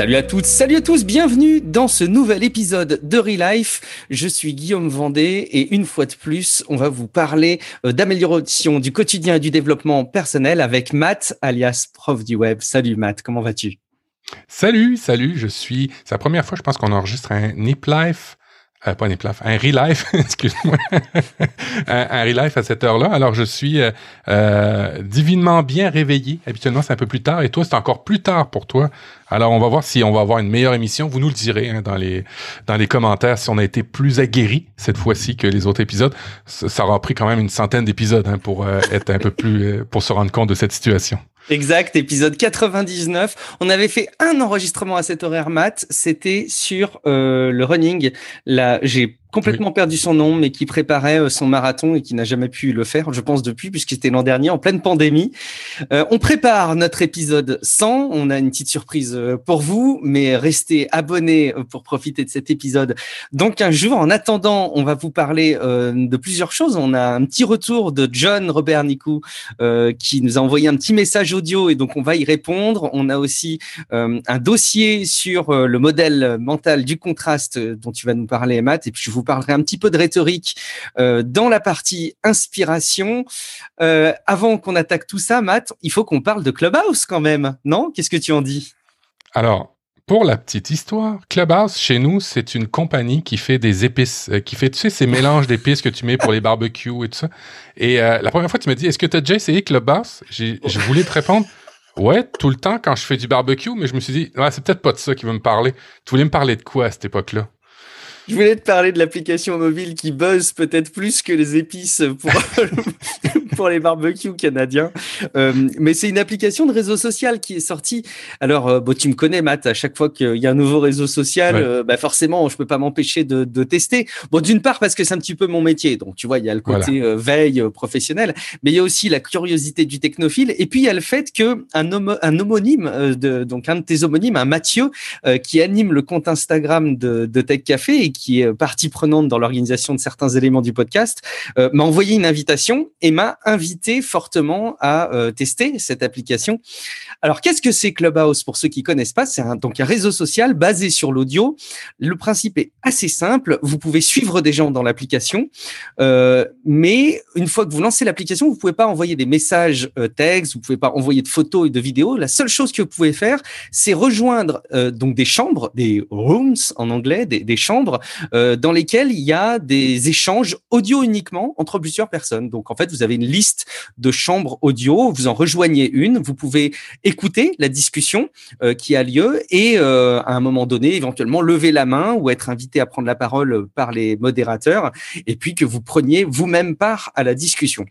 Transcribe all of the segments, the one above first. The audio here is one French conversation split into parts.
Salut à toutes, salut à tous, bienvenue dans ce nouvel épisode de Relife. Je suis Guillaume Vendée et une fois de plus, on va vous parler euh, d'amélioration du quotidien et du développement personnel avec Matt, alias prof du web. Salut Matt, comment vas-tu? Salut, salut, je suis... C'est la première fois, je pense qu'on enregistre un Nip Life euh, pas un éplaf, un relife, excuse-moi, un, un relife à cette heure-là. Alors, je suis euh, euh, divinement bien réveillé. Habituellement, c'est un peu plus tard, et toi, c'est encore plus tard pour toi. Alors, on va voir si on va avoir une meilleure émission. Vous nous le direz hein, dans les dans les commentaires si on a été plus aguerri cette fois-ci que les autres épisodes. Ça, ça aura pris quand même une centaine d'épisodes hein, pour euh, être un peu plus euh, pour se rendre compte de cette situation. Exact, épisode 99. On avait fait un enregistrement à cet horaire mat. C'était sur euh, le running. Là, j'ai complètement perdu son nom, mais qui préparait euh, son marathon et qui n'a jamais pu le faire, je pense depuis, puisque c'était l'an dernier en pleine pandémie. Euh, on prépare notre épisode 100. On a une petite surprise euh, pour vous, mais restez abonnés pour profiter de cet épisode. Donc un jour, en attendant, on va vous parler de plusieurs choses. On a un petit retour de John Robert Nicou qui nous a envoyé un petit message audio et donc on va y répondre. On a aussi un dossier sur le modèle mental du contraste dont tu vas nous parler, Matt, et puis je vous vous parlerai un petit peu de rhétorique euh, dans la partie inspiration. Euh, avant qu'on attaque tout ça, Matt, il faut qu'on parle de Clubhouse quand même, non? Qu'est-ce que tu en dis? Alors, pour la petite histoire, Clubhouse, chez nous, c'est une compagnie qui fait des épices, euh, qui fait, tu sais, ces mélanges d'épices que tu mets pour les barbecues et tout ça. Et la première fois, tu me dis, est-ce que tu as déjà essayé Clubhouse? Je voulais te répondre, ouais, tout le temps quand je fais du barbecue, mais je me suis dit, c'est peut-être pas de ça qui veut me parler. Tu voulais me parler de quoi à cette époque-là? Je voulais te parler de l'application mobile qui buzz peut-être plus que les épices pour, pour les barbecues canadiens. Euh, mais c'est une application de réseau social qui est sortie. Alors, euh, bon, tu me connais, Matt, à chaque fois qu'il y a un nouveau réseau social, ouais. euh, bah forcément, je peux pas m'empêcher de, de, tester. Bon, d'une part, parce que c'est un petit peu mon métier. Donc, tu vois, il y a le côté voilà. Veille professionnelle, mais il y a aussi la curiosité du technophile. Et puis, il y a le fait que un, homo, un homonyme, de, donc un de tes homonymes, un Mathieu, qui anime le compte Instagram de, de Tech Café et qui est partie prenante dans l'organisation de certains éléments du podcast, euh, m'a envoyé une invitation et m'a invité fortement à euh, tester cette application. Alors, qu'est-ce que c'est Clubhouse? Pour ceux qui connaissent pas C'est un, donc un réseau social basé sur l'audio. Le principe est assez simple. Vous pouvez suivre des gens dans l'application, euh, mais une fois que vous lancez l'application, vous pouvez pas envoyer des messages euh, textes, vous pouvez pas envoyer de photos et de vidéos. La seule chose que vous pouvez faire, c'est rejoindre euh, donc des chambres, des rooms en anglais, des, des chambres euh, dans lesquels il y a des échanges audio uniquement entre plusieurs personnes. Donc en fait, vous avez une liste de chambres audio, vous en rejoignez une, vous pouvez écouter la discussion euh, qui a lieu et euh, à un moment donné, éventuellement lever la main ou être invité à prendre la parole par les modérateurs et puis que vous preniez vous-même part à la discussion.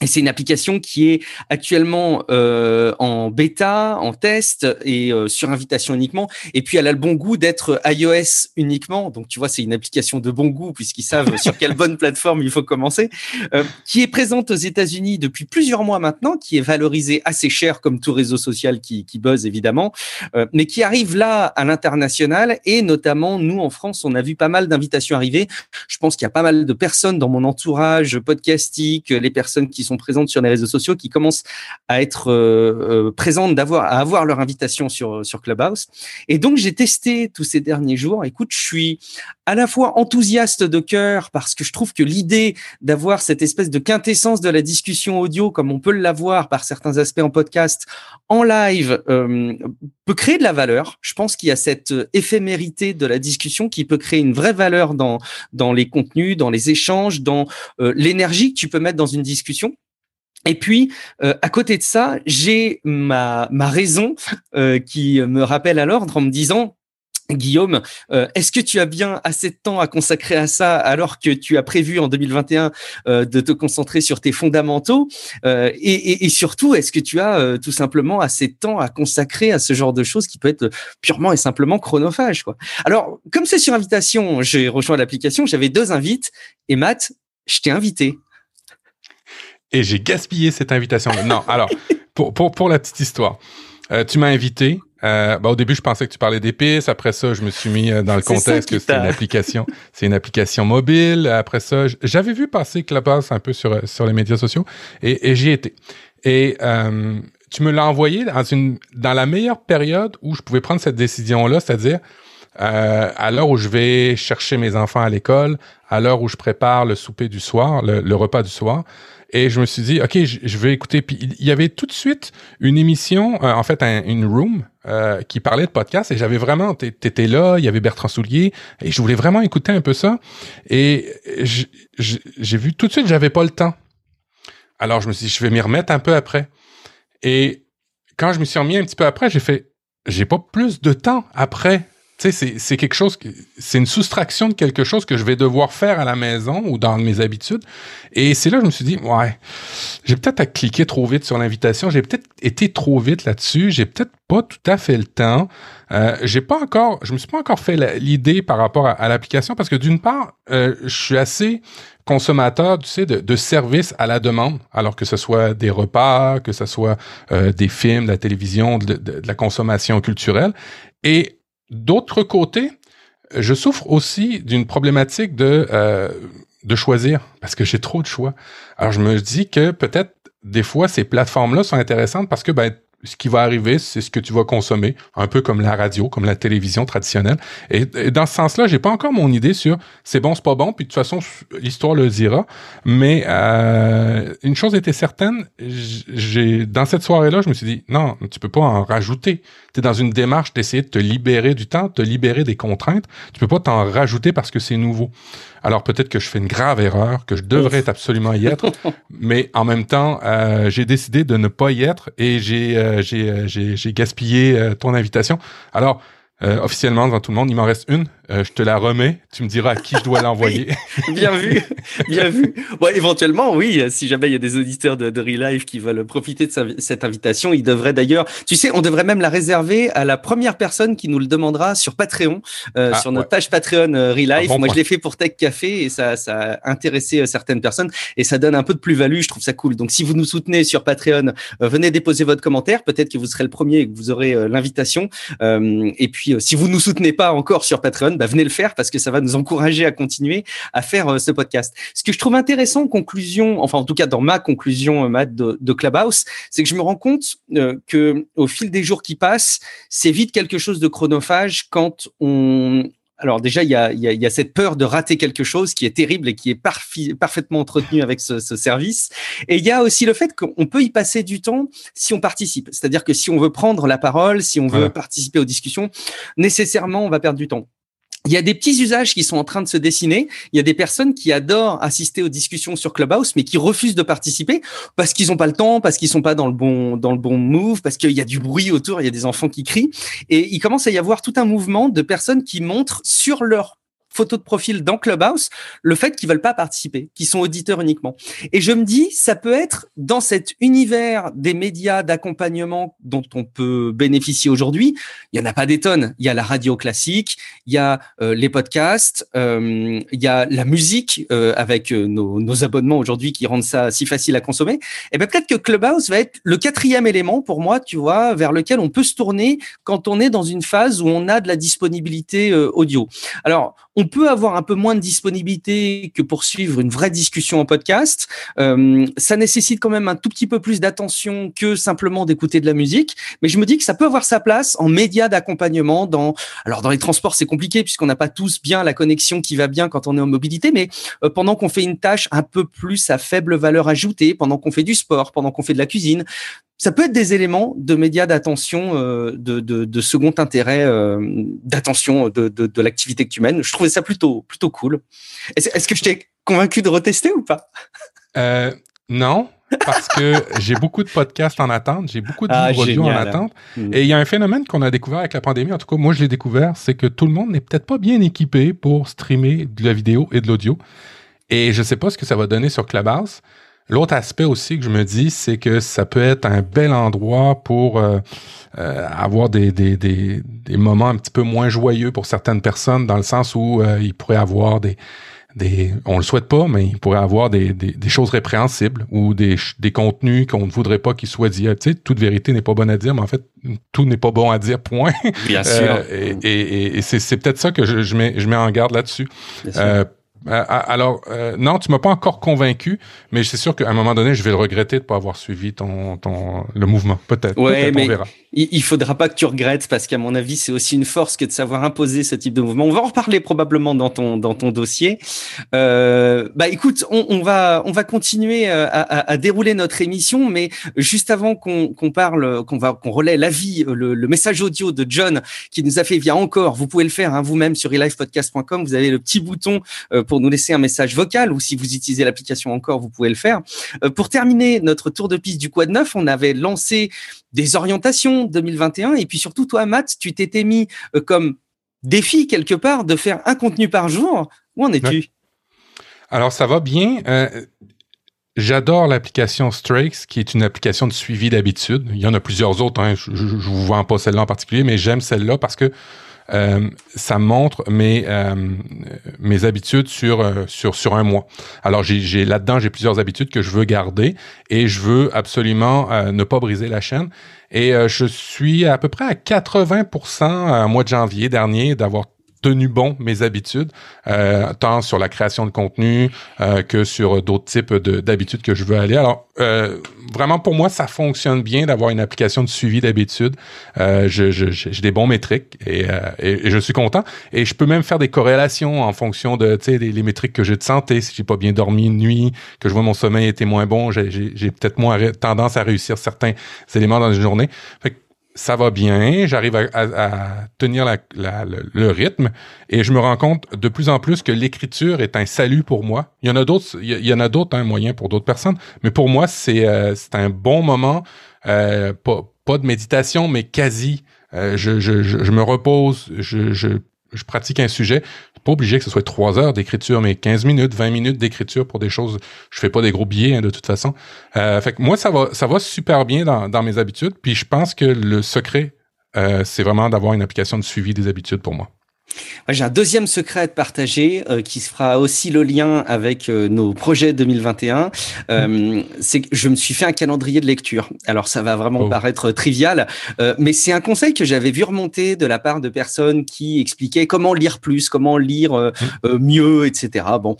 Et c'est une application qui est actuellement euh, en bêta, en test et euh, sur invitation uniquement. Et puis elle a le bon goût d'être iOS uniquement. Donc tu vois, c'est une application de bon goût puisqu'ils savent sur quelle bonne plateforme il faut commencer. Euh, qui est présente aux États-Unis depuis plusieurs mois maintenant, qui est valorisée assez cher comme tout réseau social qui, qui buzz évidemment, mais qui arrive là à l'international et notamment nous en France, on a vu pas mal d'invitations arriver. Je pense qu'il y a pas mal de personnes dans mon entourage podcastique, les personnes qui sont présentes sur les réseaux sociaux, qui commencent à être euh, euh, présentes, d'avoir à avoir leur invitation sur sur Clubhouse. Et donc j'ai testé tous ces derniers jours. Écoute, je suis à la fois enthousiaste de cœur parce que je trouve que l'idée d'avoir cette espèce de quintessence de la discussion audio, comme on peut l'avoir par certains aspects en podcast, en live, euh, peut créer de la valeur. Je pense qu'il y a cette éphémérité de la discussion qui peut créer une vraie valeur dans dans les contenus, dans les échanges, dans l'énergie que tu peux mettre dans une discussion. Et puis, euh, à côté de ça, j'ai ma, ma raison euh, qui me rappelle à l'ordre en me disant, Guillaume, euh, est-ce que tu as bien assez de temps à consacrer à ça alors que tu as prévu en 2021 euh, de te concentrer sur tes fondamentaux euh, et, et, et, surtout, est-ce que tu as euh, tout simplement assez de temps à consacrer à ce genre de choses qui peut être purement et simplement chronophage quoi? Alors, comme c'est sur invitation, j'ai rejoint l'application, j'avais deux invites et Matt, je t'ai invité. Et j'ai gaspillé cette invitation. non, alors, pour, pour, pour la petite histoire, euh, tu m'as invité, euh, bah, au début, je pensais que tu parlais d'épices. Après ça, je me suis mis euh, dans le contexte que c'est une application, c'est une application mobile. Après ça, j'avais vu passer Clubhouse un peu sur sur les médias sociaux et, et j'y étais. Et euh, tu me l'as envoyé dans une dans la meilleure période où je pouvais prendre cette décision-là, c'est-à-dire euh, à l'heure où je vais chercher mes enfants à l'école, à l'heure où je prépare le souper du soir, le, repas du soir. Et je me suis dit, OK, je, vais écouter. Puis il y avait tout de suite une émission, euh, en fait, une room euh, qui parlait de podcast. Et j'avais vraiment, t'étais là, il y avait Bertrand Soulier. Et je voulais vraiment écouter un peu ça. Et j'ai vu tout de suite, j'avais pas le temps. Alors je me suis dit, je vais m'y remettre un peu après. Et quand je me suis remis un petit peu après, j'ai fait, j'ai pas plus de temps après tu sais, c'est quelque chose, c'est une soustraction de quelque chose que je vais devoir faire à la maison ou dans mes habitudes. Et c'est là que je me suis dit, ouais, j'ai peut-être à cliquer trop vite sur l'invitation, j'ai peut-être été trop vite là-dessus, j'ai peut-être pas tout à fait le temps. Euh, j'ai pas encore, je me suis pas encore fait l'idée par rapport à, l'application parce que d'une part, euh, je suis assez consommateur, tu sais, de, de, services à la demande, alors que ce soit des repas, que ce soit euh, des films, de la télévision, de, de, de la consommation culturelle. Et D'autre côté, je souffre aussi d'une problématique de, euh, de choisir, parce que j'ai trop de choix. Alors je me dis que peut-être des fois ces plateformes-là sont intéressantes parce que ben, ce qui va arriver, c'est ce que tu vas consommer, un peu comme la radio, comme la télévision traditionnelle. Et, dans ce sens-là, j'ai pas encore mon idée sur c'est bon, c'est pas bon, puis de toute façon, l'histoire le dira. Mais euh, une chose était certaine, j'ai dans cette soirée-là, je me suis dit non, tu peux pas en rajouter. Tu es dans une démarche d'essayer de te libérer du temps, de te libérer des contraintes. Tu peux pas t'en rajouter parce que c'est nouveau. Alors peut-être que je fais une grave erreur, que je devrais absolument y être, mais en même temps, euh, j'ai décidé de ne pas y être et j'ai euh, euh, j'ai gaspillé ton invitation. Alors euh, officiellement devant tout le monde. Il m'en reste une. Euh, je te la remets. Tu me diras à qui je dois l'envoyer. bien vu, bien vu. Bon, éventuellement, oui. Si jamais il y a des auditeurs de, de Real Life qui veulent profiter de cette invitation, ils devraient d'ailleurs. Tu sais, on devrait même la réserver à la première personne qui nous le demandera sur Patreon, euh, ah, sur notre page Patreon euh, Real Life. Moi, je l'ai fait pour Tech Café et ça, ça a intéressé certaines personnes et ça donne un peu de plus-value. Je trouve ça cool. Donc, si vous nous soutenez sur Patreon, venez déposer votre commentaire. Peut-être que vous serez le premier et que vous aurez l'invitation. et puis si, euh, si vous nous soutenez pas encore sur Patreon, bah, venez le faire parce que ça va nous encourager à continuer à faire euh, ce podcast. Ce que je trouve intéressant en conclusion, enfin en tout cas dans ma conclusion, euh, Matt, de, de Clubhouse, c'est que je me rends compte que au fil des jours qui passent, c'est vite quelque chose de chronophage quand on, alors déjà, il y a, y a, cette peur de rater quelque chose qui est terrible et qui est parfaitement entretenu avec ce, ce, service. Et il y a aussi le fait qu'on peut y passer du temps si on participe. C'est-à-dire que si on veut prendre la parole, si on veut participer aux discussions, nécessairement, on va perdre du temps il y a des petits usages qui sont en train de se dessiner. Il y a des personnes qui adorent assister aux discussions sur Clubhouse, mais qui refusent de participer parce qu'ils n'ont pas le temps, parce qu'ils sont pas dans le bon dans le bon move, parce qu'il y a du bruit autour, il y a des enfants qui crient. Et il commence à y avoir tout un mouvement de personnes qui montrent sur leur photo de profil dans Clubhouse le fait qu'ils veulent pas participer, qu'ils sont auditeurs uniquement. Et je me dis, ça peut être dans cet univers des médias d'accompagnement dont on peut bénéficier aujourd'hui. Il y en a pas des tonnes. Il y a la radio classique, il y a euh, les podcasts, euh, il y a la musique euh, avec nos, nos, abonnements aujourd'hui qui rendent ça si facile à consommer. Et ben peut-être que Clubhouse va être le quatrième élément pour moi, tu vois, vers lequel on peut se tourner quand on est dans une phase où on a de la disponibilité audio. Alors on peut avoir un peu moins de disponibilité que pour suivre une vraie discussion en podcast. Euh, ça nécessite quand même un tout petit peu plus d'attention que simplement d'écouter de la musique. Mais je me dis que ça peut avoir sa place en médias d'accompagnement. Dans alors dans les transports c'est compliqué puisqu'on n'a pas tous bien la connexion qui va bien quand on est en mobilité. Mais euh, pendant qu'on fait une tâche un peu plus à faible valeur ajoutée, pendant qu'on fait du sport, pendant qu'on fait de la cuisine, ça peut être des éléments de médias d'attention, euh, de, de, de, second intérêt, euh, d'attention de, de, de l'activité que tu mènes. Je trouvais ça plutôt, plutôt cool. Est-ce, est que je t'ai convaincu de retester ou pas? Euh, Non, parce que j'ai beaucoup de podcasts en attente, j'ai beaucoup de ah, audio en attente. Hmm. Et il y a un phénomène qu'on a découvert avec la pandémie, en tout cas moi je l'ai découvert, c'est que tout le monde n'est peut-être pas bien équipé pour streamer de la vidéo et de l'audio. Et je sais pas ce que ça va donner sur Clubhouse. L'autre aspect aussi que je me dis, c'est que ça peut être un bel endroit pour euh, euh, avoir des, des, des, des, moments un petit peu moins joyeux pour certaines personnes, dans le sens où euh, il pourrait avoir des, des, on le souhaite pas, mais il pourrait avoir des, des, choses répréhensibles ou des, des contenus qu'on ne voudrait pas qu'ils soient dits. Tu sais, toute vérité n'est pas bonne à dire, mais en fait, tout n'est pas bon à dire, point. Bien sûr. et, et, et c'est, c'est peut-être ça que je, je, mets, je mets en garde là-dessus. Euh, alors, euh, non, tu m'as pas encore convaincu, mais c'est sûr qu'à un moment donné, je vais le regretter de pas avoir suivi ton, ton le mouvement. Peut-être. Ouais, mais on verra. Il, faudra pas que tu regrettes parce qu'à mon avis, c'est aussi une force que de savoir imposer ce type de mouvement. On va en reparler probablement dans ton dans ton dossier. Euh, bah écoute, on, on, va on va continuer à, à, à, dérouler notre émission, mais juste avant qu'on qu'on parle, qu'on va qu'on relaie l'avis, le, le message audio de John qui nous a fait via encore. Vous pouvez le faire hein, vous-même sur relivepodcast.com. Vous avez le petit bouton pour nous laisser un message vocal ou si vous utilisez l'application encore, vous pouvez le faire. Euh, pour terminer notre tour de piste du Quad 9, on avait lancé des orientations 2021 et puis surtout toi, Matt, tu t'étais mis euh, comme défi quelque part de faire un contenu par jour. Où en es-tu? Alors ça va bien. Euh, j'adore l'application Strakes, qui est une application de suivi d'habitude. Il y en a plusieurs autres. Hein. Je ne vous vends pas celle-là en particulier, mais j'aime celle-là parce que euh, ça montre mes euh, mes habitudes sur euh, sur sur un mois. Alors j'ai là-dedans j'ai plusieurs habitudes que je veux garder et je veux absolument ne pas briser la chaîne. Et je suis à peu près à 80% au mois de janvier dernier d'avoir tenu bon mes habitudes, euh, tant sur la création de contenu euh, que sur d'autres types d'habitudes que je veux aller. Alors, euh, vraiment, pour moi, ça fonctionne bien d'avoir une application de suivi d'habitudes. j'ai je, des bons métriques et, et, je suis content. Et je peux même faire des corrélations en fonction de les, les métriques que j'ai de santé. Si j'ai pas bien dormi une nuit, que je vois mon sommeil était moins bon, j'ai peut-être moins tendance à réussir certains éléments dans une journée. Fait ça va bien, j'arrive à, tenir le, rythme et je me rends compte de plus en plus que l'écriture est un salut pour moi. Il y en a d'autres, il y en a d'autres hein, moyens pour d'autres personnes, mais pour moi c'est euh, c'est un bon moment, euh, pas, pas de méditation mais quasi. Euh, je, je, je, me repose, je, je, je pratique un sujet, pas obligé que ce soit trois heures d'écriture, mais 15 minutes, 20 minutes d'écriture pour des choses. Je fais pas des gros billets hein, de toute façon. Euh, fait que moi, ça va, ça va super bien dans, mes habitudes. Puis je pense que le secret, euh, c'est vraiment d'avoir une application de suivi des habitudes pour moi. J'ai un deuxième secret à te partager euh, qui se fera aussi le lien avec euh, nos projets 2021. Euh, c'est que je me suis fait un calendrier de lecture. Alors ça va vraiment oh. paraître trivial, euh, mais c'est un conseil que j'avais vu remonter de la part de personnes qui expliquaient comment lire plus, comment lire mmh. mieux, etc. Bon,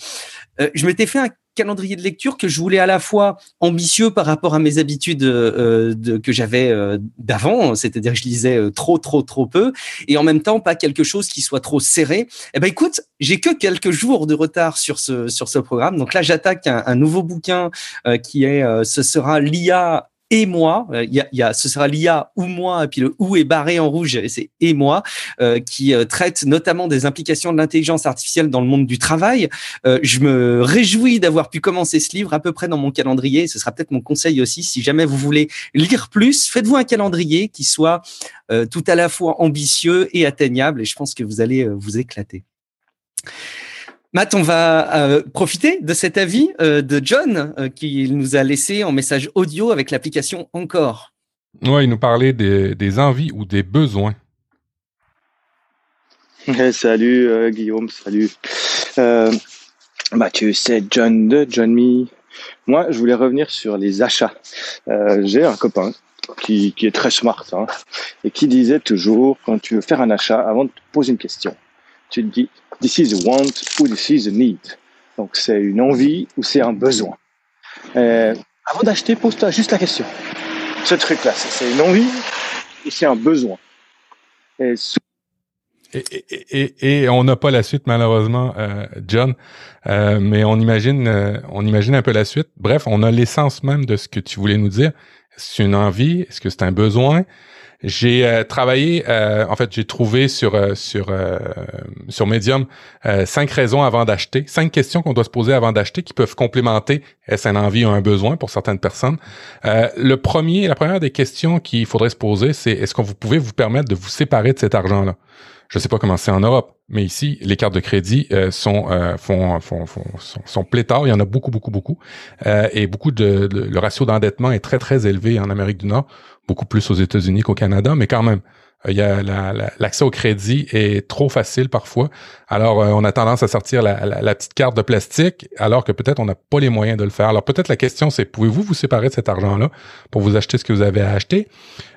je m'étais fait un calendrier de lecture que je voulais à la fois ambitieux par rapport à mes habitudes euh, de, que j'avais euh, d'avant, c'est-à-dire que je lisais euh, trop, trop, trop peu, et en même temps pas quelque chose qui soit trop serré. Eh ben écoute, j'ai que quelques jours de retard sur ce sur ce programme, donc là j'attaque un, un, nouveau bouquin qui est, ce sera l'IA et moi. Euh, il y a, y a, ce sera l'IA ou moi, et puis le ou est barré en rouge, et c'est et moi, euh, qui euh, traite notamment des implications de l'intelligence artificielle dans le monde du travail. Euh, je me réjouis d'avoir pu commencer ce livre à peu près dans mon calendrier. Ce sera peut-être mon conseil aussi. Si jamais vous voulez lire plus, faites-vous un calendrier qui soit tout à la fois ambitieux et atteignable, et je pense que vous allez vous éclater. Matt, on va euh, profiter de cet avis euh, de John euh, qu'il nous a laissé en message audio avec l'application Encore. Oui, il nous parlait des, envies ou des besoins. salut Guillaume, salut. Mathieu, c'est John de John Me. Moi, je voulais revenir sur les achats. J'ai un copain qui, est très smart hein, et qui disait toujours, quand tu veux faire un achat, avant de te poser une question, tu te dis this is a want ou this is a need. Donc c'est une envie ou c'est un besoin. Euh, avant d'acheter, pose-toi juste la question. Ce truc-là, c'est une envie ou c'est un besoin? Et, et, et, et, on n'a pas la suite malheureusement, euh, John, euh, mais on imagine, euh, on imagine un peu la suite. Bref, on a l'essence même de ce que tu voulais nous dire. C'est une envie, est-ce que c'est un besoin? J'ai euh, travaillé, euh, en fait, j'ai trouvé sur euh, sur sur Medium cinq raisons avant d'acheter, cinq questions qu'on doit se poser avant d'acheter qui peuvent complémenter est-ce un envie ou un besoin pour certaines personnes. le premier, la première des questions qu'il faudrait se poser, c'est est-ce que vous pouvez vous permettre de vous séparer de cet argent-là? Je sais pas comment c'est en Europe, mais ici, les cartes de crédit sont, font, font, font, sont, sont. Il y en a beaucoup, beaucoup, beaucoup. et beaucoup de, le ratio d'endettement est très, très élevé en Amérique du Nord beaucoup plus aux États-Unis qu'au Canada, mais quand même, euh, il y a l'accès au crédit est trop facile parfois. Alors, euh, on a tendance à sortir la, petite carte de plastique, alors que peut-être on n'a pas les moyens de le faire. Alors, peut-être la question, c'est pouvez-vous vous séparer de cet argent-là pour vous acheter ce que vous avez à acheter?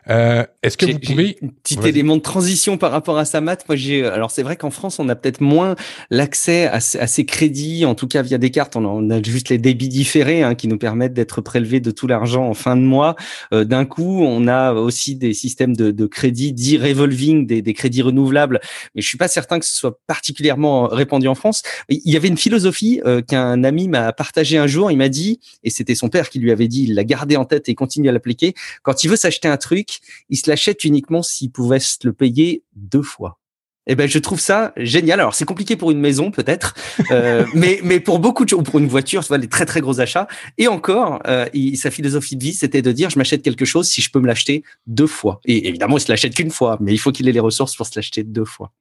Euh, Est-ce que vous pouvez petit élément de transition par rapport à sa maths Moi, j'ai alors c'est vrai qu'en France, on a peut-être moins l'accès à, ces crédits, en tout cas via des cartes. On a, juste les débits différés hein, qui nous permettent d'être prélevés de tout l'argent en fin de mois. Euh, D'un coup, on a aussi des systèmes de, de crédits dits revolving, des, des, crédits renouvelables. Mais je suis pas certain que ce soit particulièrement répandu en France. Il y avait une philosophie euh, qu'un ami m'a partagé un jour. Il m'a dit, et c'était son père qui lui avait dit, il l'a gardé en tête et continue à l'appliquer. Quand il veut s'acheter un truc, il se l'achète uniquement s'il pouvait se le payer deux fois. Eh ben, je trouve ça génial. Alors, c'est compliqué pour une maison, peut-être, euh, mais, mais pour beaucoup de choses, ou pour une voiture, tu vois, les très, très gros achats. Et encore, euh, sa philosophie de vie, c'était de dire, je m'achète quelque chose si je peux me l'acheter deux fois. Et évidemment, il se l'achète qu'une fois, mais il faut qu'il ait les ressources pour se l'acheter deux fois.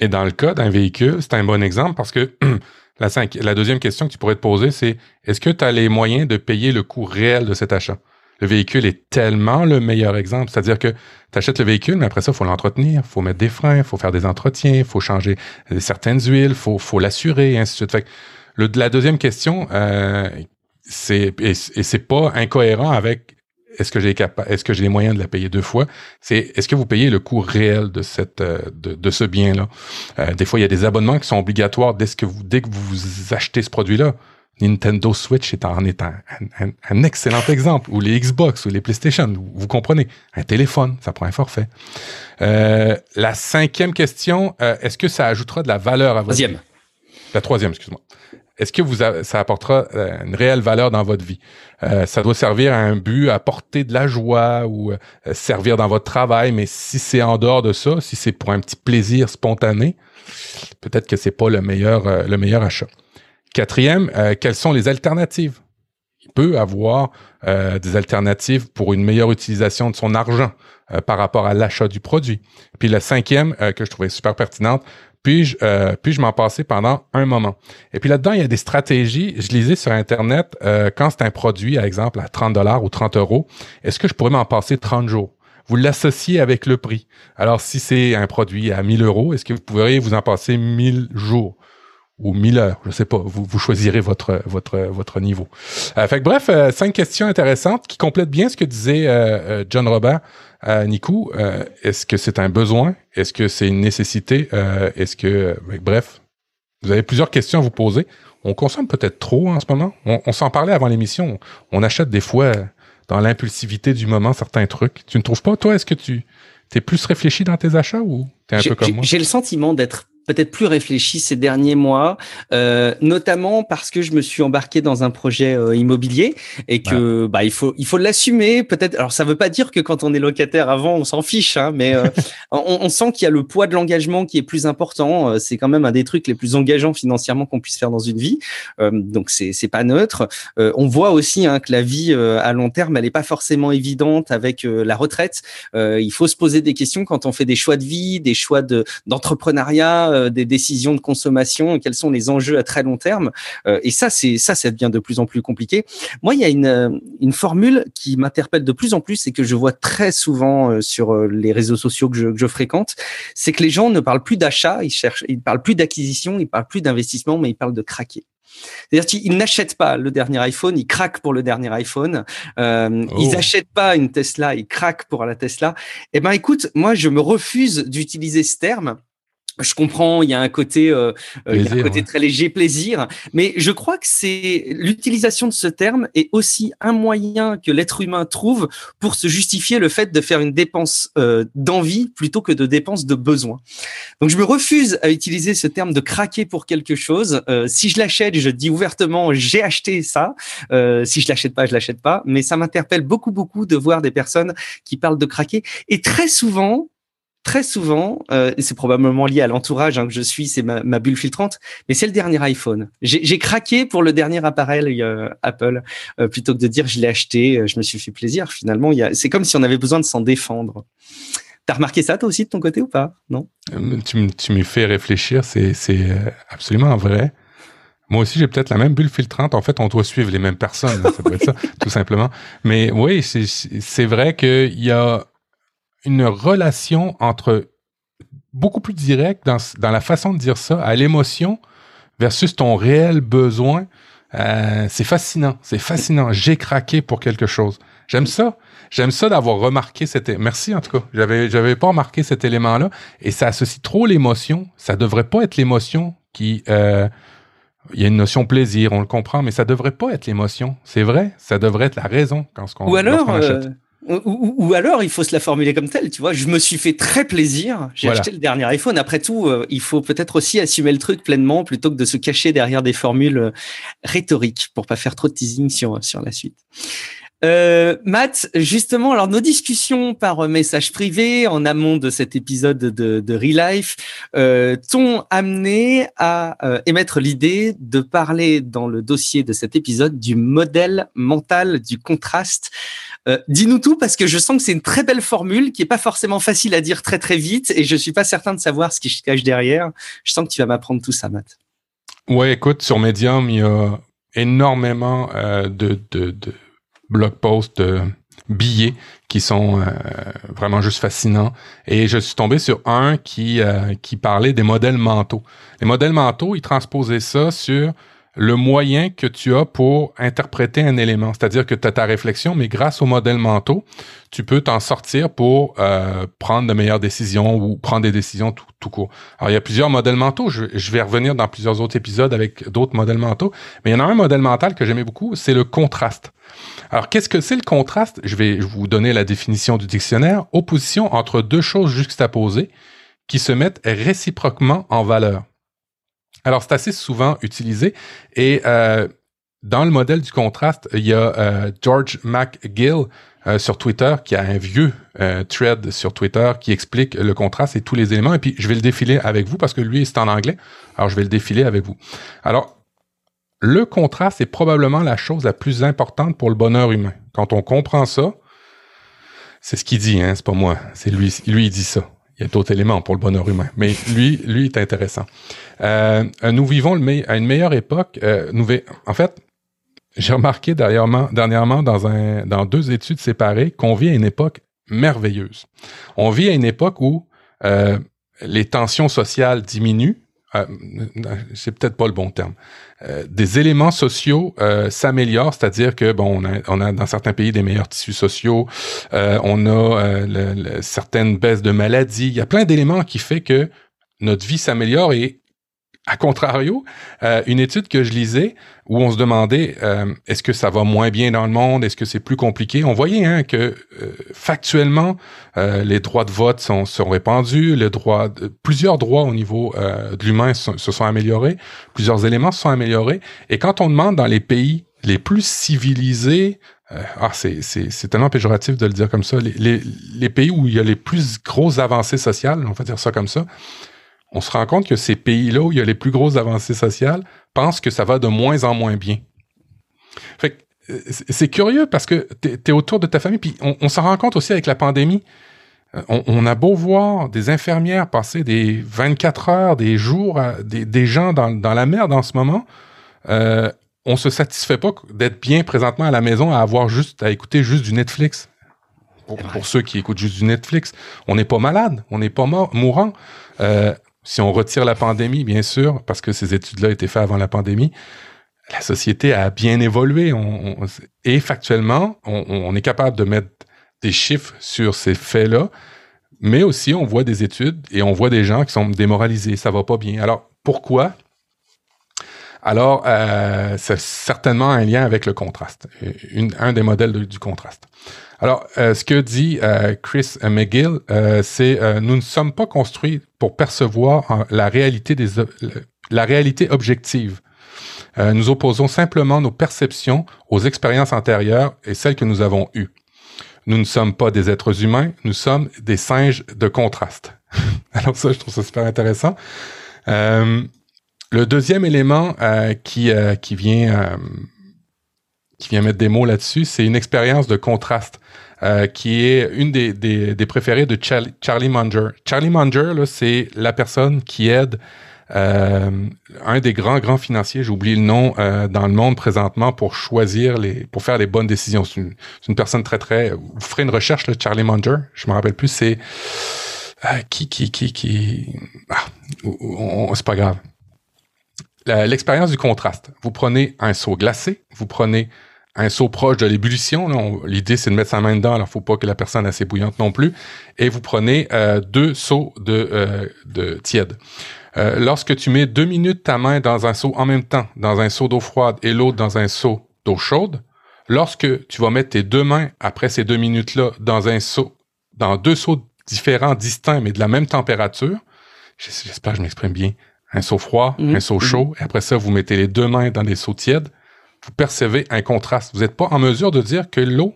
Et dans le cas d'un véhicule, c'est un bon exemple parce que la, la deuxième question que tu pourrais te poser, c'est est-ce que tu as les moyens de payer le coût réel de cet achat? Le véhicule est tellement le meilleur exemple. C'est-à-dire que tu achètes le véhicule, mais après ça, il faut l'entretenir, il faut mettre des freins, il faut faire des entretiens, il faut changer certaines huiles, il faut, faut l'assurer, et ainsi de suite. Fait le, la deuxième question, euh, c'est et, c'est pas incohérent avec est-ce que j'ai est-ce que j'ai les moyens de la payer deux fois C'est est-ce que vous payez le coût réel de cette euh, de, de ce bien-là? Euh, Des fois, il y a des abonnements qui sont obligatoires dès que vous dès que vous achetez ce produit-là. Nintendo Switch est en est un, excellent exemple, ou les Xbox, ou les PlayStation, vous, comprenez. Un téléphone, ça prend un forfait. Euh, la cinquième question, euh, est-ce que ça ajoutera de la valeur à votre troisième. vie? La troisième, excuse-moi. Est-ce que vous ça apportera euh, une réelle valeur dans votre vie? ça doit servir à un but, apporter de la joie ou servir dans votre travail, mais si c'est en dehors de ça, si c'est pour un petit plaisir spontané, peut-être que c'est pas le meilleur, le meilleur achat. Quatrième, euh, quelles sont les alternatives? Il peut avoir euh, des alternatives pour une meilleure utilisation de son argent euh, par rapport à l'achat du produit. Puis la cinquième, que je trouvais super pertinente, puis-je puis-je m'en passer pendant un moment? Et puis là-dedans, il y a des stratégies. Je lisais sur Internet, quand c'est un produit, par exemple, à 30 dollars ou 30 euros, est-ce que je pourrais m'en passer 30 jours? Vous l'associez avec le prix. Alors, si c'est un produit à 1000 euros, est-ce que vous pourriez vous en passer 1000 jours? Ou 1000 heures, je sais pas, vous, vous choisirez votre votre votre niveau. Euh, fait que bref, euh, cinq questions intéressantes qui complètent bien ce que disait euh, euh John Robert à Nico. Est-ce que c'est un besoin? Est-ce que c'est une nécessité? Est-ce que bref, vous avez plusieurs questions à vous poser. On consomme peut-être trop en ce moment. On, on s'en parlait avant l'émission. On achète des fois dans l'impulsivité du moment certains trucs. Tu ne trouves pas toi? Est-ce que tu t'es plus réfléchi dans tes achats ou t'es un peu comme moi? J'ai le sentiment d'être peut-être plus réfléchi ces derniers mois, euh, notamment parce que je me suis embarqué dans un projet euh, immobilier et que bah il faut il faut l'assumer. Peut-être. Alors ça veut pas dire que quand on est locataire avant on s'en fiche, hein, mais euh, on, on, sent qu'il y a le poids de l'engagement qui est plus important. Euh, c'est quand même un des trucs les plus engageants financièrement qu'on puisse faire dans une vie. Euh, donc c'est c'est pas neutre. on voit aussi hein, que la vie à long terme elle est pas forcément évidente avec la retraite. il faut se poser des questions quand on fait des choix de vie, des choix de d'entrepreneuriat euh, des décisions de consommation, quels sont les enjeux à très long terme. Euh, et ça, c'est ça, ça devient de plus en plus compliqué. Moi, il y a une, euh, une formule qui m'interpelle de plus en plus et que je vois très souvent sur les réseaux sociaux que je, que je fréquente, c'est que les gens ne parlent plus d'achat, ils cherchent, ils parlent plus d'acquisition, ils parlent plus d'investissement, mais ils parlent de craquer. C'est-à-dire qu'ils n'achètent pas le dernier iPhone, ils craquent pour le dernier iPhone. Euh, Ils n'achètent oh. pas une Tesla, ils craquent pour la Tesla. Eh ben, écoute, moi, je me refuse d'utiliser ce terme je comprends, il y a un côté, euh, euh il y a un côté très léger plaisir, mais je crois que c'est l'utilisation de ce terme est aussi un moyen que l'être humain trouve pour se justifier le fait de faire une dépense euh, d'envie plutôt que de dépense de besoin. Donc je me refuse à utiliser ce terme de craquer pour quelque chose. Euh, si je l'achète, je dis ouvertement j'ai acheté ça. Euh, si je l'achète pas, je l'achète pas. Mais ça m'interpelle beaucoup beaucoup de voir des personnes qui parlent de craquer et très souvent très souvent, euh, et c'est probablement lié à l'entourage hein, que je suis, c'est ma, bulle filtrante, mais c'est le dernier iPhone. J'ai craqué pour le dernier appareil euh, Apple euh, plutôt que de dire je l'ai acheté, je me suis fait plaisir. Finalement, c'est comme si on avait besoin de s'en défendre. T'as remarqué ça toi aussi de ton côté ou pas? Non? Tu, tu me fais réfléchir, c'est absolument vrai. Moi aussi, j'ai peut-être la même bulle filtrante. En fait, on doit suivre les mêmes personnes. ça doit être ça, tout simplement. Mais oui, c'est vrai qu'il y a une relation entre beaucoup plus direct dans, dans la façon de dire ça à l'émotion versus ton réel besoin. Euh, c'est fascinant, c'est fascinant. J'ai craqué pour quelque chose. J'aime ça. J'aime ça d'avoir remarqué cet merci en tout cas. J'avais j'avais pas remarqué cet élément là et ça associe trop l'émotion. Ça devrait pas être l'émotion qui euh, il y a une notion plaisir, on le comprend, mais ça devrait pas être l'émotion. C'est vrai, ça devrait être la raison quand ce qu'on Ou alors euh, ou, alors, il faut se la formuler comme telle, tu vois. Je me suis fait très plaisir. J'ai acheté le dernier iPhone. Après tout, euh, il faut peut-être aussi assumer le truc pleinement plutôt que de se cacher derrière des formules rhétoriques pour pas faire trop de teasing sur, sur la suite. Euh, Matt, justement, alors nos discussions par message privé en amont de cet épisode de, de Relife euh, t'ont amené à euh, émettre l'idée de parler dans le dossier de cet épisode du modèle mental du contraste. Euh, dis-nous tout parce que je sens que c'est une très belle formule qui est pas forcément facile à dire très très vite et je suis pas certain de savoir ce qui se cache derrière. Je sens que tu vas m'apprendre tout ça, Matt. Ouais, écoute, sur Medium, il y a énormément euh, de, de, blog posts, de billets qui sont euh, vraiment juste fascinants. Et je suis tombé sur un qui, qui parlait des modèles mentaux. Les modèles mentaux, ils transposaient ça sur le moyen que tu as pour interpréter un élément. C'est-à-dire que tu as ta réflexion, mais grâce aux modèles mentaux, tu peux t'en sortir pour euh, prendre de meilleures décisions ou prendre des décisions tout, court. Alors, il y a plusieurs modèles mentaux. Je, je vais revenir dans plusieurs autres épisodes avec d'autres modèles mentaux. Mais il y en a un modèle mental que j'aimais beaucoup, c'est le contraste. Alors, qu'est-ce que c'est le contraste? Je vais vous donner la définition du dictionnaire. Opposition entre deux choses juxtaposées qui se mettent réciproquement en valeur. Alors, c'est assez souvent utilisé et euh, dans le modèle du contraste, il y a euh, George McGill euh, sur Twitter qui a un vieux euh, thread sur Twitter qui explique le contraste et tous les éléments. Et puis, je vais le défiler avec vous parce que lui, c'est en anglais. Alors, je vais le défiler avec vous. Alors, le contraste est probablement la chose la plus importante pour le bonheur humain. Quand on comprend ça, c'est ce qu'il dit, hein, c'est pas moi. C'est lui, lui, il dit ça. Il y a d'autres éléments pour le bonheur humain. Mais lui, lui est intéressant. Euh, nous vivons le à une meilleure époque. Euh, nous en fait, j'ai remarqué dernièrement, dernièrement dans, un, dans deux études séparées qu'on vit à une époque merveilleuse. On vit à une époque où euh, les tensions sociales diminuent. Euh, c'est peut-être pas le bon terme. Euh, des éléments sociaux euh, s'améliorent, c'est-à-dire que bon, on a, on a, dans certains pays des meilleurs tissus sociaux, euh, on a certaines baisses de maladies. Il y a plein d'éléments qui fait que notre vie s'améliore et à contrario, euh, une étude que je lisais où on se demandait euh, est-ce que ça va moins bien dans le monde, est-ce que c'est plus compliqué? On voyait hein, que euh, factuellement les droits de vote sont, répandus, le droit, de, plusieurs droits au niveau de l'humain se, sont améliorés, plusieurs éléments se sont améliorés. Et quand on demande dans les pays les plus civilisés, ah, c'est tellement péjoratif de le dire comme ça. Les, pays où il y a les plus grosses avancées sociales, on va dire ça comme ça, on se rend compte que ces pays-là où il y a les plus grosses avancées sociales pensent que ça va de moins en moins bien. Fait euh, c'est curieux parce que tu es, autour de ta famille, puis on, s'en rend compte aussi avec la pandémie. Euh, on, a beau voir des infirmières passer des 24 heures, des jours, des, gens dans, la merde en ce moment, euh, on se satisfait pas d'être bien présentement à la maison à avoir juste à écouter juste du Netflix. Pour, ceux qui écoutent juste du Netflix, on n'est pas malade, on n'est pas mort, mourant. Euh, si on retire la pandémie, bien sûr, parce que ces études-là étaient faites avant la pandémie, la société a bien évolué. et factuellement, on, est capable de mettre des chiffres sur ces faits-là, mais aussi on voit des études et on voit des gens qui sont démoralisés, ça va pas bien. Alors, pourquoi? Alors, euh, c'est certainement un lien avec le contraste, un des modèles du contraste. Alors, euh, ce que dit euh, Chris McGill, euh, c'est nous ne sommes pas construits pour percevoir la réalité des la réalité objective. nous opposons simplement nos perceptions aux expériences antérieures et celles que nous avons eues. Nous ne sommes pas des êtres humains, nous sommes des singes de contraste. Alors ça, je trouve ça super intéressant. Le deuxième élément qui, qui vient qui vient mettre des mots là-dessus, c'est une expérience de contraste. Euh, qui est une des, des, des préférées de Charlie, Charlie Munger. Charlie Munger, c'est la personne qui aide euh, un des grands, grands financiers, j'oublie le nom, euh, dans le monde présentement pour choisir les, pour faire les bonnes décisions. C'est une, une, personne très, très, vous ferez une recherche, là, Charlie Munger, je me rappelle plus, c'est, euh, qui, qui, qui, qui, ah, c'est pas grave. L'expérience du contraste. Vous prenez un seau glacé, vous prenez un seau proche de l'ébullition. L'idée, c'est de mettre sa main dedans, alors faut pas que la personne assez bouillante non plus. Et vous prenez euh, deux seaux de, euh, de tiède. Euh, lorsque tu mets deux minutes ta main dans un seau en même temps, dans un seau d'eau froide et l'autre dans un seau d'eau chaude, lorsque tu vas mettre tes deux mains après ces deux minutes-là dans un seau, dans deux seaux différents, distincts, mais de la même température, j'espère que je m'exprime bien, un seau froid, mhm. un seau chaud, et après ça, vous mettez les deux mains dans des seaux tièdes, vous percevez un contraste. Vous n'êtes pas en mesure de dire que l'eau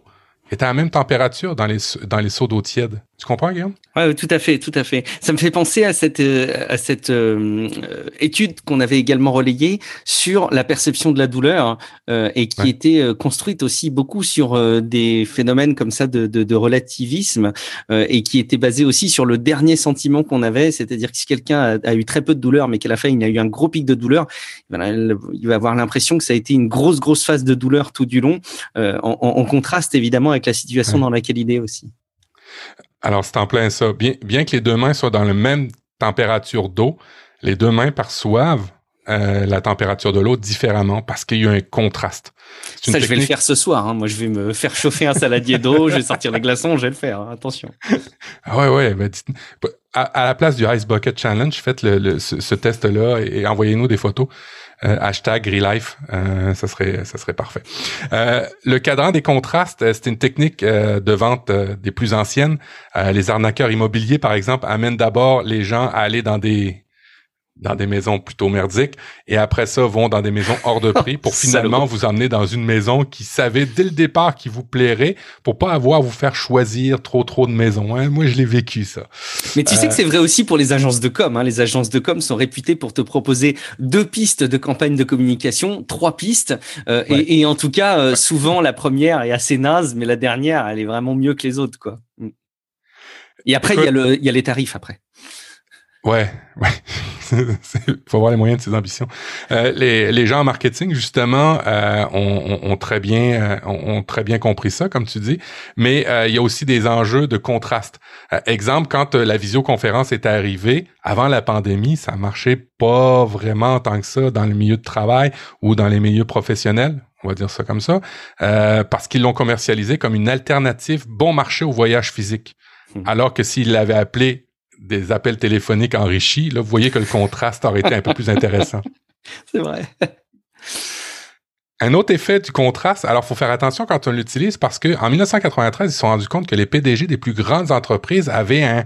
est à la même température dans les, dans les seaux d'eau tiède. Tu comprends, Guillaume? Oui, tout à fait, tout à fait. Ça me fait penser à cette, euh, à cette euh, étude qu'on avait également relayée sur la perception de la douleur euh, et qui était construite aussi beaucoup sur des phénomènes comme ça de, de, de relativisme et qui était basée aussi sur le dernier sentiment qu'on avait, c'est-à-dire que si quelqu'un a, eu très peu de douleur mais qu'à la fin il a eu un gros pic de douleur, il va avoir l'impression que ça a été une grosse grosse phase de douleur tout du long, en, en, contraste évidemment avec la situation dans laquelle il est aussi. Alors, c'est en plein ça. Bien, bien que les deux mains soient dans la même température d'eau, les deux mains perçoivent euh, la température de l'eau différemment parce qu'il y a un contraste. Ça, je vais le faire ce soir. Hein. Moi, je vais me faire chauffer un saladier d'eau, je vais sortir les glaçons, je vais le faire. Hein. Attention. Ah ouais, ouais. Ben, à, la place du Ice Bucket Challenge, faites le, ce, test-là et envoyez-nous des photos. Euh, hashtag ReLife, euh, ça serait ça serait parfait. Euh, le cadran des contrastes, c'est une technique de vente des plus anciennes. les arnaqueurs immobiliers, par exemple, amènent d'abord les gens à aller dans des dans des maisons plutôt merdiques et après ça vont dans des maisons hors de prix pour finalement vous emmener dans une maison qui savait dès le départ qui vous plairait pour pas avoir à vous faire choisir trop trop de maisons. Hein. Moi je l'ai vécu ça. Mais tu sais que c'est vrai aussi pour les agences de com. Hein. Les agences de com sont réputées pour te proposer deux pistes de campagne de communication, trois pistes euh, et, et, en tout cas euh, souvent la première est assez naze mais la dernière elle est vraiment mieux que les autres quoi. Mm. Et après il y a le il y a les tarifs après. Ouais, ouais. Il faut avoir les moyens de ses ambitions. Euh, les, les, gens en marketing, justement, euh, ont, ont, très bien, euh, ont, très bien compris ça, comme tu dis. Mais euh, il y a aussi des enjeux de contraste. Euh, exemple, quand la visioconférence est arrivée, avant la pandémie, ça marchait pas vraiment tant que ça dans le milieu de travail ou dans les milieux professionnels on va dire ça comme ça, parce qu'ils l'ont commercialisé comme une alternative bon marché au voyage physique. Mmh. Alors que s'ils l'avaient appelé des appels téléphoniques enrichis, là, vous voyez que le contraste aurait été un peu plus intéressant. C'est vrai. Un autre effet du contraste, alors faut faire attention quand on l'utilise parce que en 1993, ils se sont rendus compte que les PDG des plus grandes entreprises avaient un,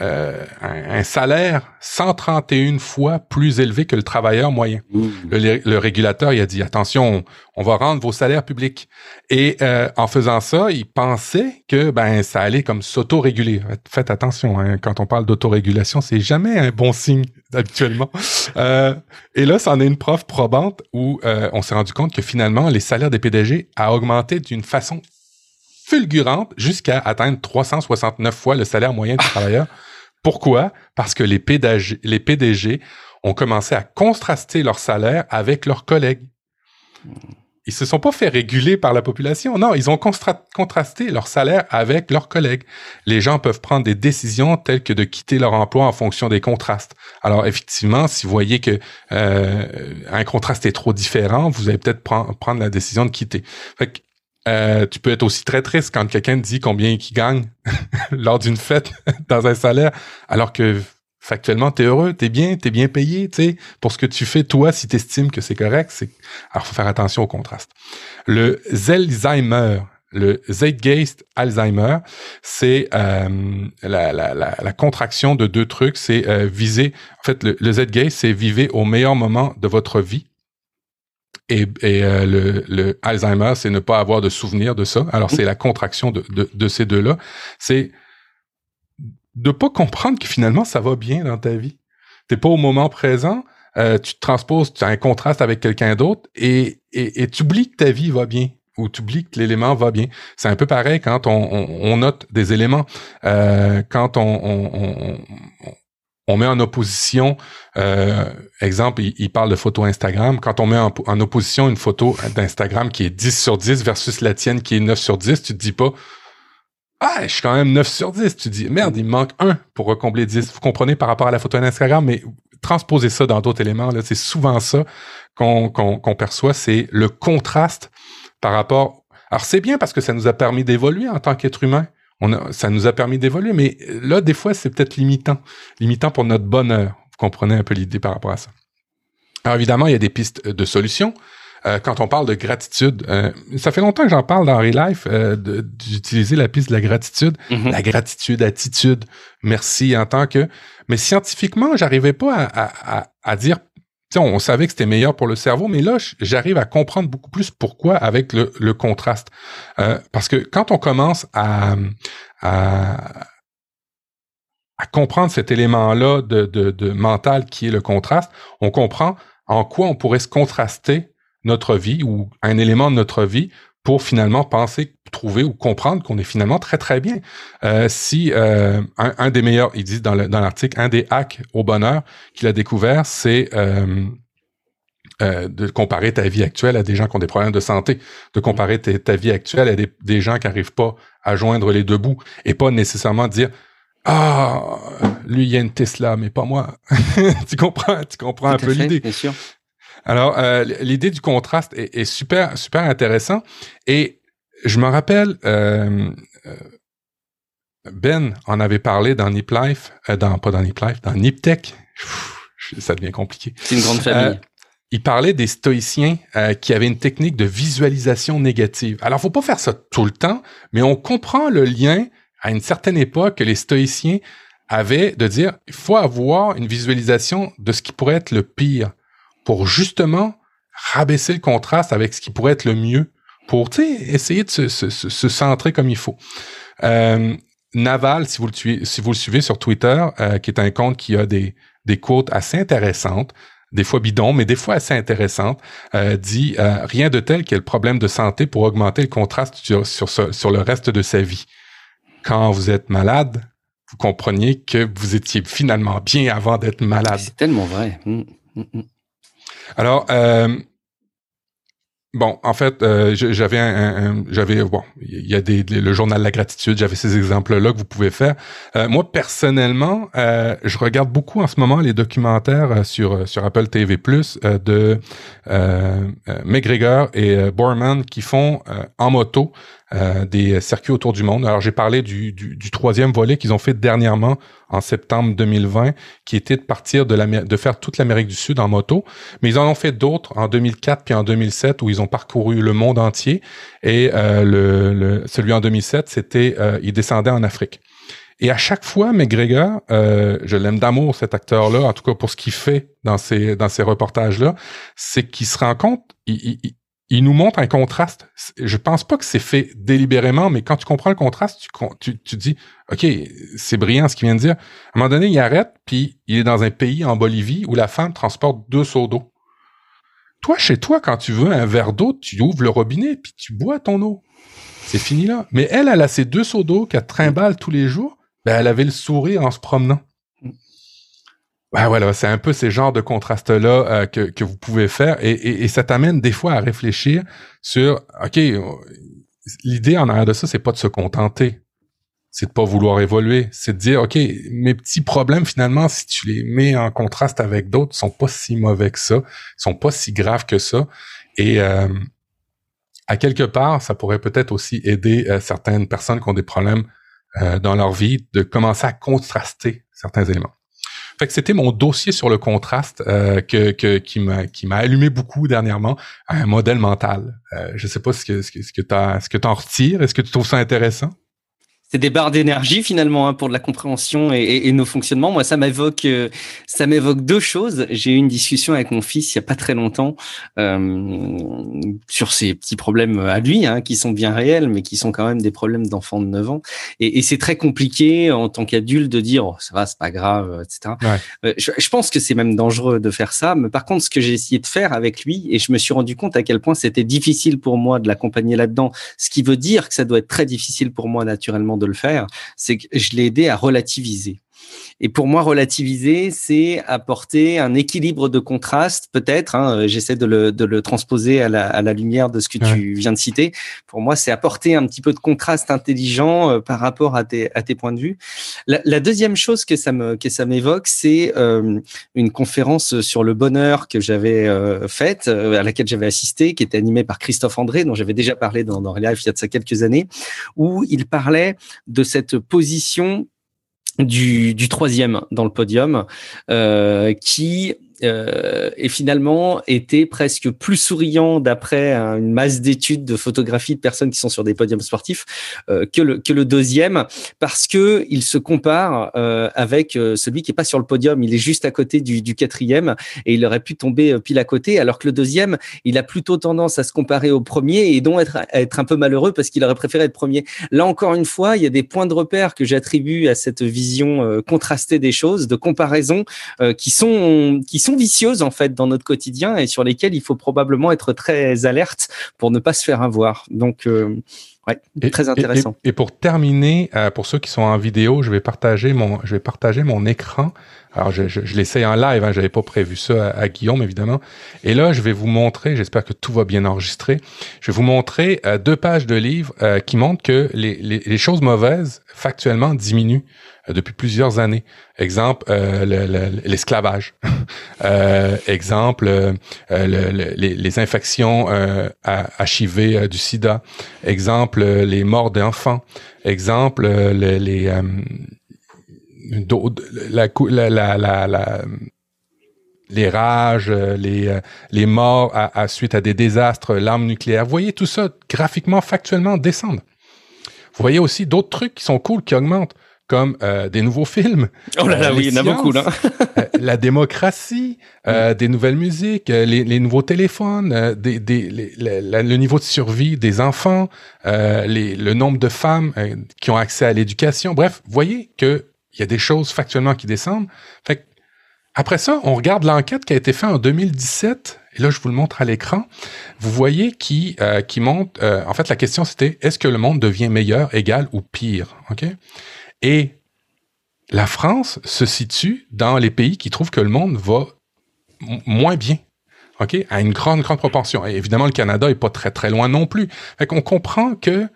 euh, un, salaire 131 fois plus élevé que le travailleur moyen. Mmh. Le, régulateur, il a dit, attention, on, va rendre vos salaires publics. Et euh, en faisant ça, il pensait que ben ça allait comme s'auto-réguler. Faites attention, hein, quand on parle d'autorégulation, c'est jamais un bon signe habituellement. Euh, et là, c'en est une preuve probante où on s'est rendu compte que finalement, les salaires des PDG a augmenté d'une façon fulgurante jusqu'à atteindre 369 fois le salaire moyen du travailleur. Pourquoi? Parce que les PDG, les PDG ont commencé à contraster leur salaire avec leurs collègues. Ils se sont pas fait réguler par la population. Non, ils ont contrasté leur salaire avec leurs collègues. Les gens peuvent prendre des décisions telles que de quitter leur emploi en fonction des contrastes. Alors effectivement, si vous voyez que euh, un contraste est trop différent, vous allez peut-être prendre la décision de quitter. Fait euh, tu peux être aussi très triste quand quelqu'un te dit combien il gagne lors d'une fête dans un salaire, alors que factuellement, t'es heureux, t'es bien, t'es bien payé, tu sais, pour ce que tu fais, toi, si t'estimes que c'est correct, c'est, alors faut faire attention au contraste. Le Zelzheimer, le Zeitgeist Alzheimer, c'est euh, la, la, la, contraction de deux trucs. C'est euh, viser. En fait, le, le Zeitgeist, c'est vivre au meilleur moment de votre vie et, euh, le, le, Alzheimer, c'est ne pas avoir de souvenir de ça. Alors, c'est la contraction de, de, de ces deux-là. C'est de pas comprendre que finalement, ça va bien dans ta vie. T'es pas au moment présent, euh, tu te transposes, tu as un contraste avec quelqu'un d'autre et, et, et tu oublies que ta vie va bien ou tu oublies que l'élément va bien. C'est un peu pareil quand on, on, note des éléments. Euh, quand on, on, on met en opposition, euh, exemple, il, parle de photo Instagram. Quand on met en, opposition une photo d'Instagram qui est 10 sur 10 versus la tienne qui est 9 sur 10, tu te dis pas, ah, je suis quand même 9 sur 10. Tu te dis, merde, il manque un pour recombler 10. Vous comprenez par rapport à la photo d'Instagram, mais transposer ça dans d'autres éléments, là, c'est souvent ça qu'on qu'on perçoit, c'est le contraste par rapport. Alors c'est bien parce que ça nous a permis d'évoluer en tant qu'être humain. On a, ça nous a permis d'évoluer, mais là, des fois, c'est peut-être limitant, limitant pour notre bonheur. Vous comprenez un peu l'idée par rapport à ça. Alors évidemment, il y a des pistes de solutions. Euh, quand on parle de gratitude, euh, ça fait longtemps que j'en parle dans Relife, euh, d'utiliser la piste de la gratitude, mm-hmm. la gratitude, attitude, merci en tant que. Mais scientifiquement, j'arrivais pas à, à, à dire on savait que c'était meilleur pour le cerveau, mais là, j'arrive à comprendre beaucoup plus pourquoi avec le, contraste. Euh, parce que quand on commence à, comprendre cet élément-là de, mental qui est le contraste, on comprend en quoi on pourrait se contraster notre vie ou un élément de notre vie pour finalement penser, trouver ou comprendre qu'on est finalement très très bien. Euh, si euh, un, des meilleurs, il dit dans l'article, un des hacks au bonheur qu'il a découvert, c'est euh, de comparer ta vie actuelle à des gens qui ont des problèmes de santé, de comparer ta vie actuelle à des, gens qui n'arrivent pas à joindre les deux bouts et pas nécessairement dire ah lui il y a une Tesla mais pas moi. tu comprends, tu comprends un peu l'idée. Alors, euh, l'idée du contraste est, super, super intéressant. Et je me rappelle, euh, euh, Ben en avait parlé dans Nip Life, dans, pas dans Nip Life, dans Nip Tech. ça devient compliqué. C'est une grande famille. il parlait des stoïciens qui avaient une technique de visualisation négative. Alors, faut pas faire ça tout le temps, mais on comprend le lien à une certaine époque que les stoïciens avaient de dire, il faut avoir une visualisation de ce qui pourrait être le pire pour justement rabaisser le contraste avec ce qui pourrait être le mieux pour essayer de se, se, centrer comme il faut. Euh, Naval, si vous le, suivez, si vous le suivez sur Twitter, euh, qui est un compte qui a des, des quotes assez intéressantes, des fois bidons, mais des fois assez intéressantes, euh, dit rien de tel que le problème de santé pour augmenter le contraste sur, sur, sur le reste de sa vie. Quand vous êtes malade, vous compreniez que vous étiez finalement bien avant d'être malade. C'est tellement vrai. Mmh, mmh, mmh. Alors, euh, bon, en fait, euh, j'avais un, j'avais bon, il y a des, le journal la gratitude, j'avais ces exemples-là que vous pouvez faire. Euh, moi personnellement, je regarde beaucoup en ce moment les documentaires sur sur Apple TV de McGregor et Borman qui font en moto euh, des circuits autour du monde. Alors j'ai parlé du, du, troisième volet qu'ils ont fait dernièrement en septembre 2020, qui était de partir de, de faire toute l'Amérique du Sud en moto, mais ils en ont fait d'autres en 2004 puis en 2007 où ils ont parcouru le monde entier. Et euh, le, celui en 2007, c'était euh, ils descendaient en Afrique. Et à chaque fois, McGregor, euh, je l'aime d'amour cet acteur-là, en tout cas pour ce qu'il fait dans ces dans ces reportages-là, c'est qu'il se rend compte, il nous montre un contraste. Je pense pas que c'est fait délibérément, mais quand tu comprends le contraste, tu, tu, dis, OK, c'est brillant ce qu'il vient de dire. À un moment donné, il arrête, puis il est dans un pays en Bolivie où la femme transporte deux seaux d'eau. Toi, chez toi, quand tu veux un verre d'eau, tu ouvres le robinet, puis tu bois ton eau. C'est fini là. Mais elle, elle a ses deux seaux d'eau qu'elle trimballe tous les jours. Ben, elle avait le sourire en se promenant. Ouais, voilà, c'est un peu ces genres de contrastes-là euh, que, que vous pouvez faire et, et, ça t'amène des fois à réfléchir sur, OK, l'idée en arrière de ça, c'est pas de se contenter, c'est de pas vouloir évoluer, c'est de dire, OK, mes petits problèmes, finalement, si tu les mets en contraste avec d'autres, sont pas si mauvais que ça, sont pas si graves que ça. Et euh, à quelque part, ça pourrait peut-être aussi aider euh, certaines personnes qui ont des problèmes dans leur vie de commencer à contraster certains éléments. Fait que c'était mon dossier sur le contraste euh, que, qui m'a qui m'a allumé beaucoup dernièrement un modèle mental. Euh, je sais pas ce que ce que ce que que t'en retires. Est-ce que tu trouves ça intéressant? C'est des barres d'énergie finalement hein, pour de la compréhension et, et, nos fonctionnements. Moi, ça m'évoque, euh, ça m'évoque deux choses. J'ai eu une discussion avec mon fils il y a pas très longtemps euh, sur ces petits problèmes à lui, hein, qui sont bien réels, mais qui sont quand même des problèmes d'enfant de 9 ans. Et, et c'est très compliqué en tant qu'adulte de dire oh, ça va, c'est pas grave, etc. Euh, je, je, pense que c'est même dangereux de faire ça. Mais par contre, ce que j'ai essayé de faire avec lui, et je me suis rendu compte à quel point c'était difficile pour moi de l'accompagner là-dedans, ce qui veut dire que ça doit être très difficile pour moi naturellement de le faire, c'est que je l'ai aidé à relativiser. Et pour moi, relativiser, c'est apporter un équilibre de contraste, peut-être. Hein, J'essaie de le, de le transposer à la, à la, lumière de ce que tu viens de citer. Pour moi, c'est apporter un petit peu de contraste intelligent euh, par rapport à tes, à tes points de vue. La, la deuxième chose que ça me que ça m'évoque, c'est euh, une conférence sur le bonheur que j'avais euh, faite, euh, à laquelle j'avais assisté, qui était animée par Christophe André, dont j'avais déjà parlé dans, dans Relive il y a de ça quelques années, où il parlait de cette position du, troisième dans le podium, euh, qui euh, et finalement était presque plus souriant d'après une masse d'études de photographie de personnes qui sont sur des podiums sportifs euh, que le que le deuxième parce que il se compare euh, avec celui qui est pas sur le podium il est juste à côté du, du quatrième et il aurait pu tomber pile à côté alors que le deuxième il a plutôt tendance à se comparer au premier et donc être être un peu malheureux parce qu'il aurait préféré être premier. Là encore une fois il y a des points de repère que j'attribue à cette vision contrastée des choses de comparaison qui sont qui sont vicieuses en fait dans notre quotidien et sur lesquelles il faut probablement être très alerte pour ne pas se faire avoir. Donc euh, Ouais, et, très intéressant. Et, et, pour terminer, euh, pour ceux qui sont en vidéo, je vais partager mon, je vais partager mon écran. Alors, je, je, je l'essaye en live. Hein, J'avais pas prévu ça à, à, Guillaume, évidemment. Et là, je vais vous montrer. J'espère que tout va bien enregistrer. Je vais vous montrer euh, deux pages de livres euh, qui montrent que les, les, les, choses mauvaises factuellement diminuent depuis plusieurs années. Exemple, l'esclavage. exemple, les, les, infections HIV du SIDA. Exemple, les morts d'enfants. Exemple, les, les la, la, la, la, les rages, les, les morts à, à, suite à des désastres, l'arme nucléaire. Vous voyez tout ça graphiquement, factuellement descendre. Vous voyez aussi d'autres trucs qui sont cool, qui augmentent, comme euh, des nouveaux films. Oh là là, euh, oui, il y en a beaucoup là. euh, la démocratie, mm. des nouvelles musiques, les, les, nouveaux téléphones, des, des, les, le niveau de survie des enfants, les, le nombre de femmes qui ont accès à l'éducation. Bref, vous voyez que il y a des choses factuellement qui descendent. Fait après ça, on regarde l'enquête qui a été faite en 2017. Et là, je vous le montre à l'écran. Vous voyez qui euh, qui montre. Euh, en fait, la question c'était est-ce que le monde devient meilleur, égal ou pire? Ok? Et la France se situe dans les pays qui trouvent que le monde va moins bien. OK? À une grande, grande proportion. Et évidemment, le Canada est pas très, très loin non plus. Fait qu'on comprend que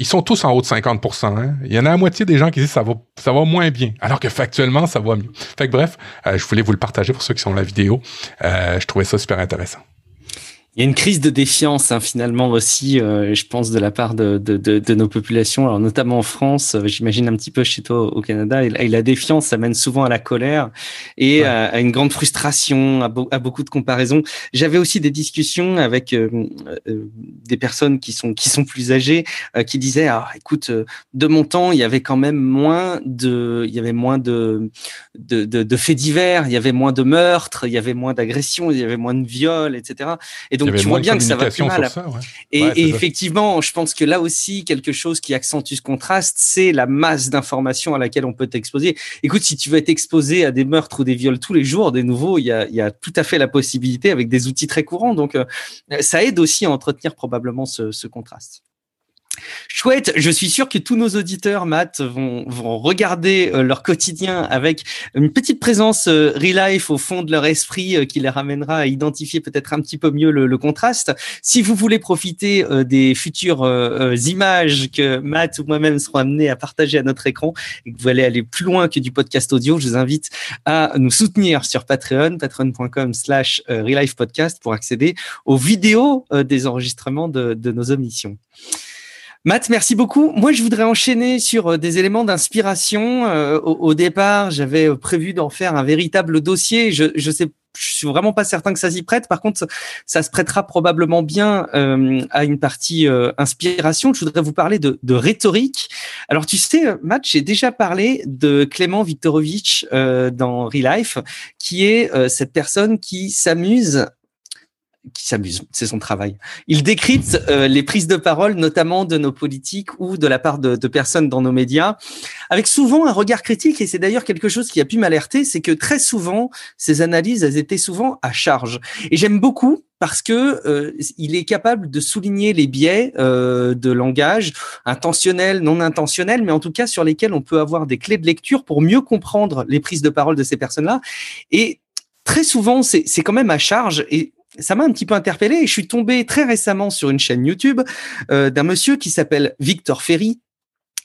ils sont tous en haut de 50% hein. Il y en a la moitié des gens qui disent ça va ça va moins bien, alors que factuellement ça va mieux. Fait que bref, euh, je voulais vous le partager pour ceux qui sont la vidéo. Euh, je trouvais ça super intéressant. Il y a une crise de défiance hein, finalement aussi, euh, je pense, de la part de, de, de, de, nos populations, alors notamment en France, euh, j'imagine un petit peu chez toi au Canada, et, et, la défiance, ça mène souvent à la colère et ouais. à, à, une grande frustration, à, à beaucoup de comparaisons. J'avais aussi des discussions avec euh, euh, des personnes qui sont qui sont plus âgées, euh, qui disaient, ah, écoute, de mon temps, il y avait quand même moins de, il y avait moins de de, de, de faits divers, il y avait moins de meurtres, il y avait moins d'agressions, il y avait moins de viols, etc. Et donc tu vois bien que ça va plus mal. Ça, ouais. Et, ouais, et effectivement, je pense que là aussi, quelque chose qui accentue ce contraste, c'est la masse d'informations à laquelle on peut t'exposer. Écoute, si tu veux être exposé à des meurtres ou des viols tous les jours, des nouveaux, il y a, il y a tout à fait la possibilité avec des outils très courants. Donc, euh, ça aide aussi à entretenir probablement ce, ce contraste. Chouette, je suis sûr que tous nos auditeurs, Matt, vont, vont regarder euh, leur quotidien avec une petite présence euh, life au fond de leur esprit euh, qui les ramènera à identifier peut-être un petit peu mieux le, le contraste. Si vous voulez profiter euh, des futures images que Matt ou moi-même serons amenés à partager à notre écran et que vous allez aller plus loin que du podcast audio, je vous invite à nous soutenir sur Patreon, patreon.com slash podcast pour accéder aux vidéos des enregistrements de, de nos émissions. Matt, merci beaucoup. Moi, je voudrais enchaîner sur euh, des éléments d'inspiration. Euh, au, au, départ, j'avais euh, prévu d'en faire un véritable dossier. Je, je sais, je suis vraiment pas certain que ça s'y prête. Par contre, ça se prêtera probablement bien euh, à une partie euh, inspiration. Je voudrais vous parler de, de rhétorique. Alors, tu sais, Matt, j'ai déjà parlé de Clément Viktorovitch euh, dans Relife, qui est cette personne qui s'amuse qui s'amuse, c'est son travail. Il décrypte euh, les prises de parole, notamment de nos politiques ou de la part de, de, personnes dans nos médias, avec souvent un regard critique. Et c'est d'ailleurs quelque chose qui a pu m'alerter, c'est que très souvent, ces analyses, elles étaient souvent à charge. Et j'aime beaucoup parce que euh, il est capable de souligner les biais euh, de langage intentionnels, non intentionnels, mais en tout cas sur lesquels on peut avoir des clés de lecture pour mieux comprendre les prises de parole de ces personnes-là. Et très souvent, c'est quand même à charge et ça m'a un petit peu interpellé et je suis tombé très récemment sur une chaîne YouTube euh, d'un monsieur qui s'appelle Victor Ferry,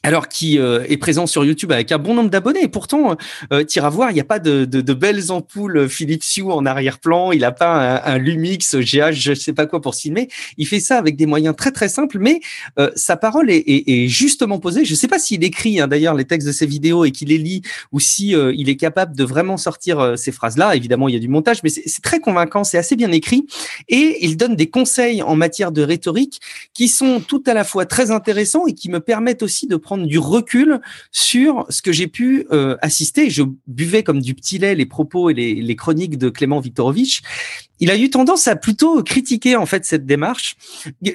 alors qui euh, est présent sur YouTube avec un bon nombre d'abonnés. Et pourtant, euh, tu iras voir, il n'y a pas de, de, de, belles ampoules Philips Hue en arrière-plan. Il n'a pas un, un, Lumix GH, je ne sais pas quoi pour filmer. Il fait ça avec des moyens très très simples, mais euh, sa parole est, est, est, justement posée. Je ne sais pas s'il écrit hein, d'ailleurs les textes de ses vidéos et qu'il les lit, ou si euh, il est capable de vraiment sortir euh, ces phrases-là. Évidemment, il y a du montage, mais c'est très convaincant, c'est assez bien écrit, et il donne des conseils en matière de rhétorique qui sont tout à la fois très intéressants et qui me permettent aussi de prendre du recul sur ce que j'ai pu euh, assister. Je buvais comme du petit lait les propos et les, les chroniques de Clément Viktorovitch. Il a eu tendance à plutôt critiquer en fait cette démarche.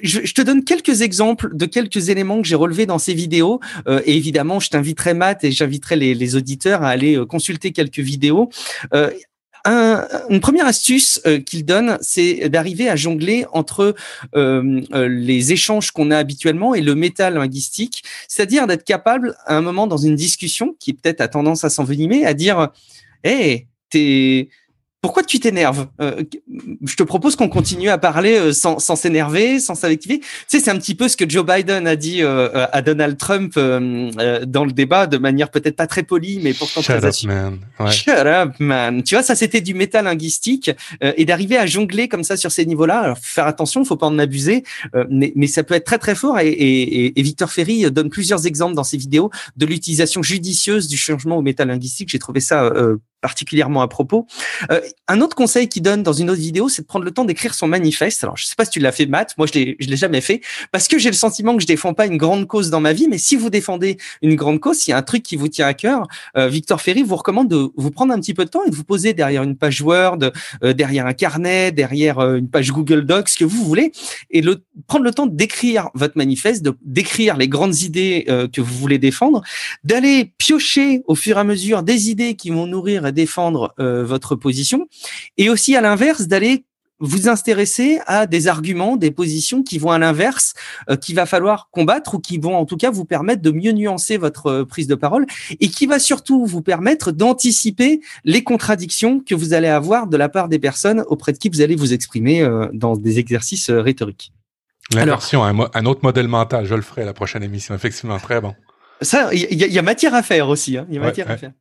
Je, je te donne quelques exemples de quelques éléments que j'ai relevés dans ces vidéos. Euh, et évidemment, je t'inviterai Matt et j'inviterai les, les, auditeurs à aller euh, consulter quelques vidéos. Euh, un, une première astuce euh, qu'il donne, c'est d'arriver à jongler entre euh, euh les échanges qu'on a habituellement et le métal linguistique, c'est-à-dire d'être capable, à un moment dans une discussion qui peut-être a tendance à s'envenimer, à dire "Hé, hey, t'es pourquoi tu t'énerves? Euh, Je te propose qu'on continue à parler euh, sans, s'énerver, sans s'activer. Tu sais, c'est un petit peu ce que Joe Biden a dit euh, à Donald Trump euh, dans le débat, de manière peut-être pas très polie, mais pourtant Shut très up, man. Ouais. Shut up, man. Tu vois, ça c'était du métal linguistique et d'arriver à jongler comme ça sur ces niveaux-là. Alors, faire attention, faut pas en abuser, mais, mais, ça peut être très très fort. Et, et, et, Victor Ferry donne plusieurs exemples dans ses vidéos de l'utilisation judicieuse du changement au métal linguistique. J'ai trouvé ça particulièrement à propos. Euh, un autre conseil qu'il donne dans une autre vidéo, c'est de prendre le temps d'écrire son manifeste. Alors, je sais pas si tu l'as fait, Matt. Moi, je l'ai, je l'ai jamais fait parce que j'ai le sentiment que je défends pas une grande cause dans ma vie. Mais si vous défendez une grande cause, s'il y a un truc qui vous tient à cœur, euh, Victor Ferry vous recommande de vous prendre un petit peu de temps et de vous poser derrière une page Word, euh, derrière un carnet, derrière une page Google Docs, ce que vous voulez, et le, prendre le temps d'écrire votre manifeste, d'écrire les grandes idées que vous voulez défendre, d'aller piocher au fur et à mesure des idées qui vont nourrir défendre euh, votre position, et aussi à l'inverse d'aller vous intéresser à des arguments, des positions qui vont à l'inverse, euh, qu'il va falloir combattre ou qui vont en tout cas vous permettre de mieux nuancer votre euh, prise de parole et qui va surtout vous permettre d'anticiper les contradictions que vous allez avoir de la part des personnes auprès de qui vous allez vous exprimer euh, dans des exercices euh, rhétoriques. L'inversion, un, un, autre modèle mental, je le ferai à la prochaine émission, effectivement, très bon. Ça, il y, y, a matière à faire aussi. Hein. Il y a matière ouais, à faire.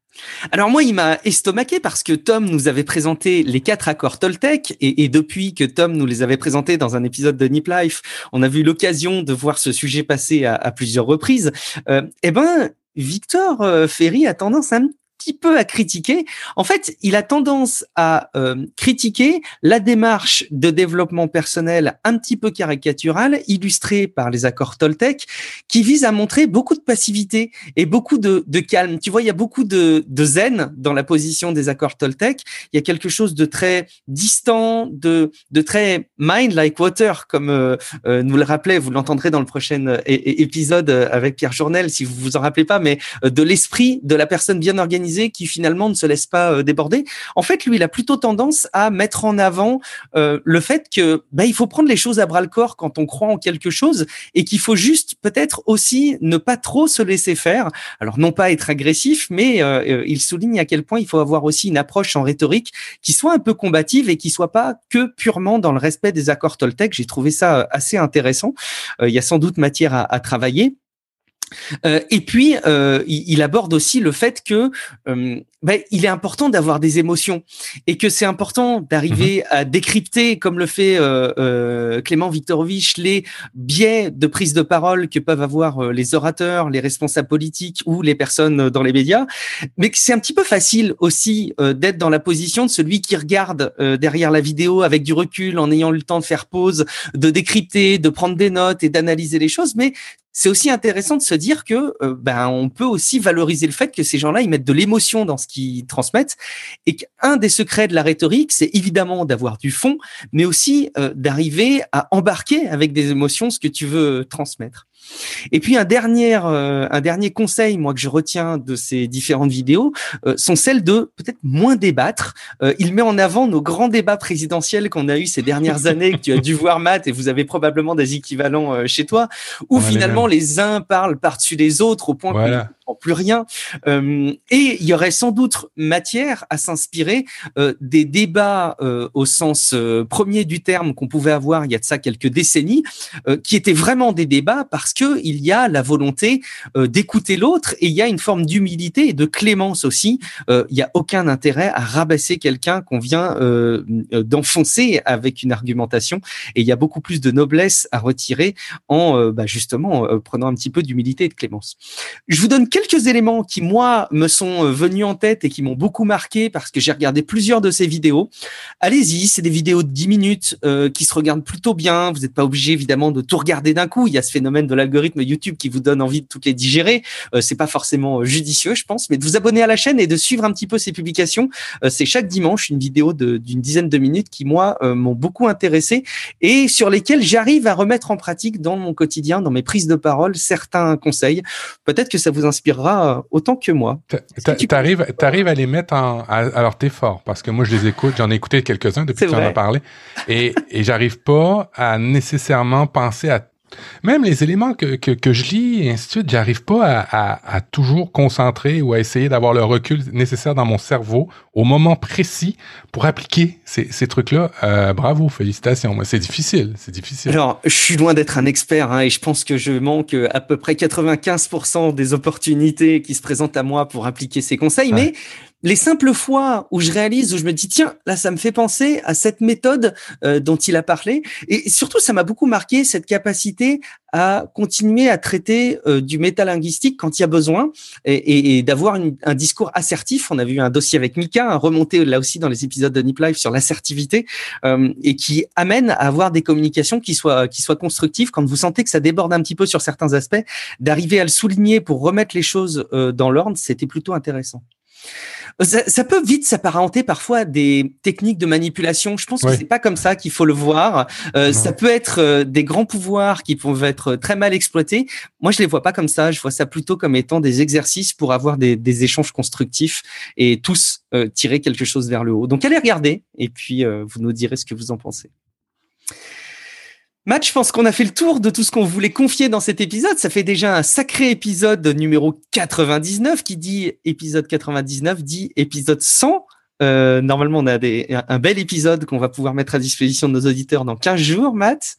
Alors moi, il m'a estomaqué parce que Tom nous avait présenté les quatre accords Toltec et, depuis que Tom nous les avait présentés dans un épisode de Nip Life, on a vu l'occasion de voir ce sujet passer à, à plusieurs reprises. Euh, eh ben, Victor euh, Ferry a tendance à petit peu à critiquer. En fait, il a tendance à euh, critiquer la démarche de développement personnel un petit peu caricaturale, illustrée par les accords Toltec, qui vise à montrer beaucoup de passivité et beaucoup de, de calme. Tu vois, il y a beaucoup de, de, zen dans la position des accords Toltec. Il y a quelque chose de très distant, de, de très mind like water, comme euh, euh, nous le rappelait, vous l'entendrez dans le prochain euh, épisode avec Pierre Journel, si vous vous en rappelez pas, mais de l'esprit de la personne bien organisée qui finalement ne se laisse pas euh, déborder. En fait, lui, il a plutôt tendance à mettre en avant euh, le fait que bah, il faut prendre les choses à bras le corps quand on croit en quelque chose et qu'il faut juste peut-être aussi ne pas trop se laisser faire. Alors non pas être agressif, mais euh, euh, il souligne à quel point il faut avoir aussi une approche en rhétorique qui soit un peu combative et qui soit pas que purement dans le respect des accords Toltec. J'ai trouvé ça assez intéressant. il y a sans doute matière à, à travailler. Euh, et puis, euh, il, il, aborde aussi le fait que euh, ben, il est important d'avoir des émotions et que c'est important d'arriver mmh. à décrypter, comme le fait Clément Viktorovitch, les biais de prise de parole que peuvent avoir les orateurs, les responsables politiques ou les personnes dans les médias. Mais c'est un petit peu facile aussi d'être dans la position de celui qui regarde derrière la vidéo avec du recul, en ayant eu le temps de faire pause, de décrypter, de prendre des notes et d'analyser les choses. Mais c'est aussi intéressant de se dire que euh, ben on peut aussi valoriser le fait que ces gens-là ils mettent de l'émotion dans ce qu'ils transmettent et qu'un des secrets de la rhétorique c'est évidemment d'avoir du fond mais aussi euh, d'arriver à embarquer avec des émotions ce que tu veux transmettre. Et puis un dernier, euh, un dernier conseil, moi que je retiens de ces différentes vidéos, euh, sont celles de peut-être moins débattre. Euh, il met en avant nos grands débats présidentiels qu'on a eu ces dernières années, que tu as dû voir Matt, et vous avez probablement des équivalents chez toi, où finalement les, uns parlent par-dessus les autres au point voilà plus rien. Euh, et il y aurait sans doute matière à s'inspirer euh, des débats euh, au sens premier du terme qu'on pouvait avoir il y a de ça quelques décennies, qui étaient vraiment des débats parce que il y a la volonté d'écouter l'autre et il y a une forme d'humilité et de clémence aussi. il n'y a aucun intérêt à rabasser quelqu'un qu'on vient d'enfoncer avec une argumentation et il y a beaucoup plus de noblesse à retirer en bah, justement prenant un petit peu d'humilité et de clémence. Je vous donne quelques éléments qui, moi, me sont euh, venus en tête et qui m'ont beaucoup marqué parce que j'ai regardé plusieurs de ces vidéos. Allez-y, c'est des vidéos de 10 minutes euh, qui se regardent plutôt bien. Vous n'êtes pas obligé, évidemment, de tout regarder d'un coup. Il y a ce phénomène de l'algorithme YouTube qui vous donne envie de toutes les digérer. Euh, c'est pas forcément judicieux, je pense, mais de vous abonner à la chaîne et de suivre un petit peu ces publications. c'est chaque dimanche une vidéo d'une dizaine de minutes qui, moi, m'ont beaucoup intéressé et sur lesquelles j'arrive à remettre en pratique dans mon quotidien, dans mes prises de parole, certains conseils. Peut-être que ça vous inspire autant que moi. Tu arrives, arrives à les mettre en. alors, t'es fort, parce que moi, je les écoute. J'en ai écouté quelques-uns depuis que tu en as parlé. Et, et j'arrive pas à nécessairement penser à même les éléments que, que, que, je lis et ainsi de suite, j'arrive pas à, à, toujours concentrer ou à essayer d'avoir le recul nécessaire dans mon cerveau au moment précis pour appliquer ces, ces trucs-là. Euh, bravo, félicitations. Moi, c'est difficile, c'est difficile. Alors, je suis loin d'être un expert hein, et je pense que je manque à peu près 95% des opportunités qui se présentent à moi pour appliquer ces conseils, mais les simples fois où je réalise, où je me dis, tiens, là, ça me fait penser à cette méthode euh, dont il a parlé. Et surtout, ça m'a beaucoup marqué cette capacité à continuer à traiter euh, du métalinguistique quand il y a besoin et, d'avoir un discours assertif. On a vu un dossier avec Mika, remonté là aussi dans les épisodes de Nip Live sur l'assertivité euh, et qui amène à avoir des communications qui soient, qui soient constructives. Quand vous sentez que ça déborde un petit peu sur certains aspects, d'arriver à le souligner pour remettre les choses dans l'ordre, c'était plutôt intéressant. Ça, peut vite s'apparenter parfois à des techniques de manipulation. Je pense que c'est pas comme ça qu'il faut le voir. Euh, ça peut être euh, des grands pouvoirs qui peuvent être très mal exploités. Moi, je les vois pas comme ça. Je vois ça plutôt comme étant des exercices pour avoir des, des échanges constructifs et tous euh, tirer quelque chose vers le haut. Donc, allez regarder et puis vous nous direz ce que vous en pensez. Matt, je pense qu'on a fait le tour de tout ce qu'on voulait confier dans cet épisode. Ça fait déjà un sacré épisode numéro 99 qui dit épisode 99 dit épisode 100. Euh, normalement, on a des, un bel épisode qu'on va pouvoir mettre à disposition de nos auditeurs dans 15 jours, Matt.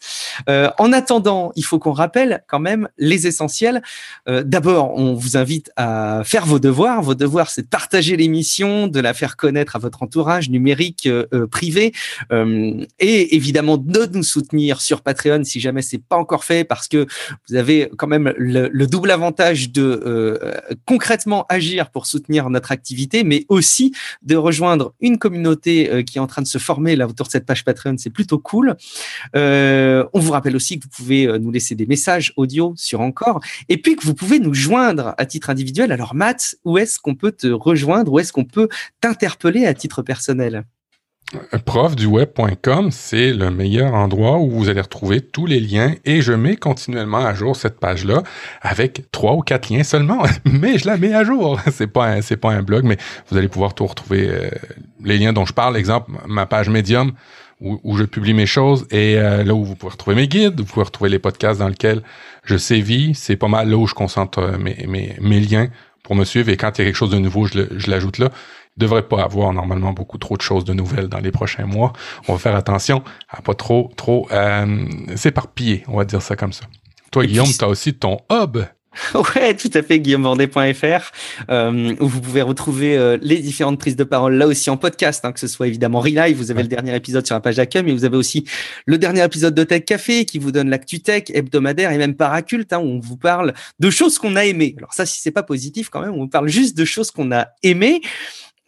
Euh, en attendant, il faut qu'on rappelle quand même les essentiels. Euh, D'abord, on vous invite à faire vos devoirs. Vos devoirs, c'est de partager l'émission, de la faire connaître à votre entourage numérique euh, euh, privé, et évidemment de nous soutenir sur Patreon si jamais c'est pas encore fait, parce que vous avez quand même le, le double avantage de concrètement agir pour soutenir notre activité, mais aussi de rejoindre une communauté euh, qui est en train de se former là autour de cette page Patreon, c'est plutôt cool. Euh, on vous rappelle aussi que vous pouvez euh, nous laisser des messages audio sur Encore, et puis que vous pouvez nous joindre à titre individuel. Alors Matt, où est-ce qu'on peut te rejoindre? Où est-ce qu'on peut t'interpeller à titre personnel? profduweb.com, c'est le meilleur endroit où vous allez retrouver tous les liens et je mets continuellement à jour cette page-là avec trois ou quatre liens seulement, mais je la mets à jour. C'est pas c'est pas un blog, mais vous allez pouvoir tout retrouver euh, les liens dont je parle. Exemple, ma page Medium où, je publie mes choses et euh, là où vous pouvez retrouver mes guides, vous pouvez retrouver les podcasts dans lesquels je sévis. C'est pas mal là où je concentre euh, mes, mes, mes liens pour me suivre et quand il y a quelque chose de nouveau, je l'ajoute là devrait pas avoir normalement beaucoup trop de choses de nouvelles dans les prochains mois. On va faire attention à pas trop, trop euh, s'éparpiller, on va dire ça comme ça. Toi, Guillaume, tu as aussi ton hub Ouais, tout à fait, guillaumebordet.fr, euh, où vous pouvez retrouver euh, les différentes prises de parole, là aussi en podcast, hein, que ce soit évidemment Relive, vous avez le dernier épisode sur la page d'accueil, mais vous avez aussi le dernier épisode de Tech Café qui vous donne l'actu tech hebdomadaire et même paraculte, hein, où on vous parle de choses qu'on a aimées. Alors ça, si c'est pas positif quand même, on vous parle juste de choses qu'on a aimées.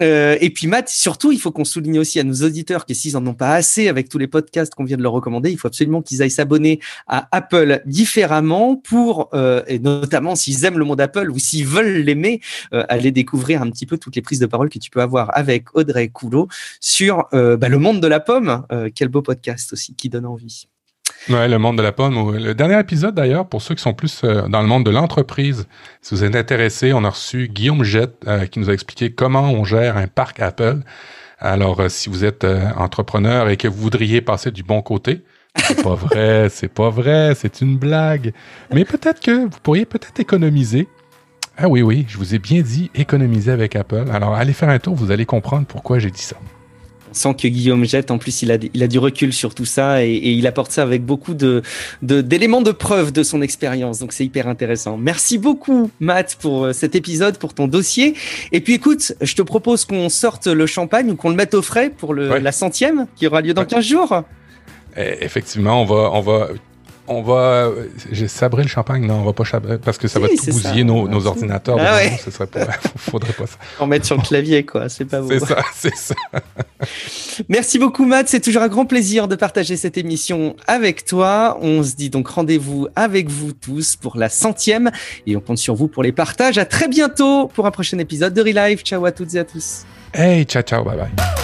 Euh, et puis Matt, surtout, il faut qu'on souligne aussi à nos auditeurs que s'ils en ont pas assez avec tous les podcasts qu'on vient de leur recommander, il faut absolument qu'ils aillent s'abonner à Apple différemment pour, euh, et notamment s'ils aiment le monde Apple ou s'ils veulent l'aimer, euh, aller découvrir un petit peu toutes les prises de parole que tu peux avoir avec Audrey Coulot sur bah, le monde de la pomme. quel beau podcast aussi qui donne envie. Ouais, le monde de la pomme. Le dernier épisode, d'ailleurs, pour ceux qui sont plus euh, dans le monde de l'entreprise, si vous êtes intéressé, on a reçu Guillaume Jette euh, qui nous a expliqué comment on gère un parc Apple. Alors, si vous êtes entrepreneur et que vous voudriez passer du bon côté, c'est pas vrai, c'est pas vrai, c'est une blague. Mais peut-être que vous pourriez peut-être économiser. Ah oui, oui, je vous ai bien dit économiser avec Apple. Alors, allez faire un tour, vous allez comprendre pourquoi j'ai dit ça. Sent que Guillaume Jette, en plus, il a, il a du recul sur tout ça et, il apporte ça avec beaucoup de, d'éléments de, preuve de son expérience. Donc, c'est hyper intéressant. Merci beaucoup, Matt, pour euh, cet épisode, pour ton dossier. Et puis, écoute, je te propose qu'on sorte le champagne ou qu'on le mette au frais pour le, la centième qui aura lieu dans 15 jours. Eh, effectivement, on va, on va on va. J'ai sabré le champagne, non, on va pas sabrer parce que ça va tout bousiller nos, nos, ordinateurs. Ah ouais. ce serait pas. faudrait pas ça. En mettre sur le clavier, quoi. C'est pas beau. C'est ça, c'est ça. Merci beaucoup, Matt. C'est toujours un grand plaisir de partager cette émission avec toi. On se dit donc rendez-vous avec vous tous pour la centième et on compte sur vous pour les partages. À très bientôt pour un prochain épisode de Relive. Ciao à toutes et à tous. Hey, ciao, ciao, bye bye.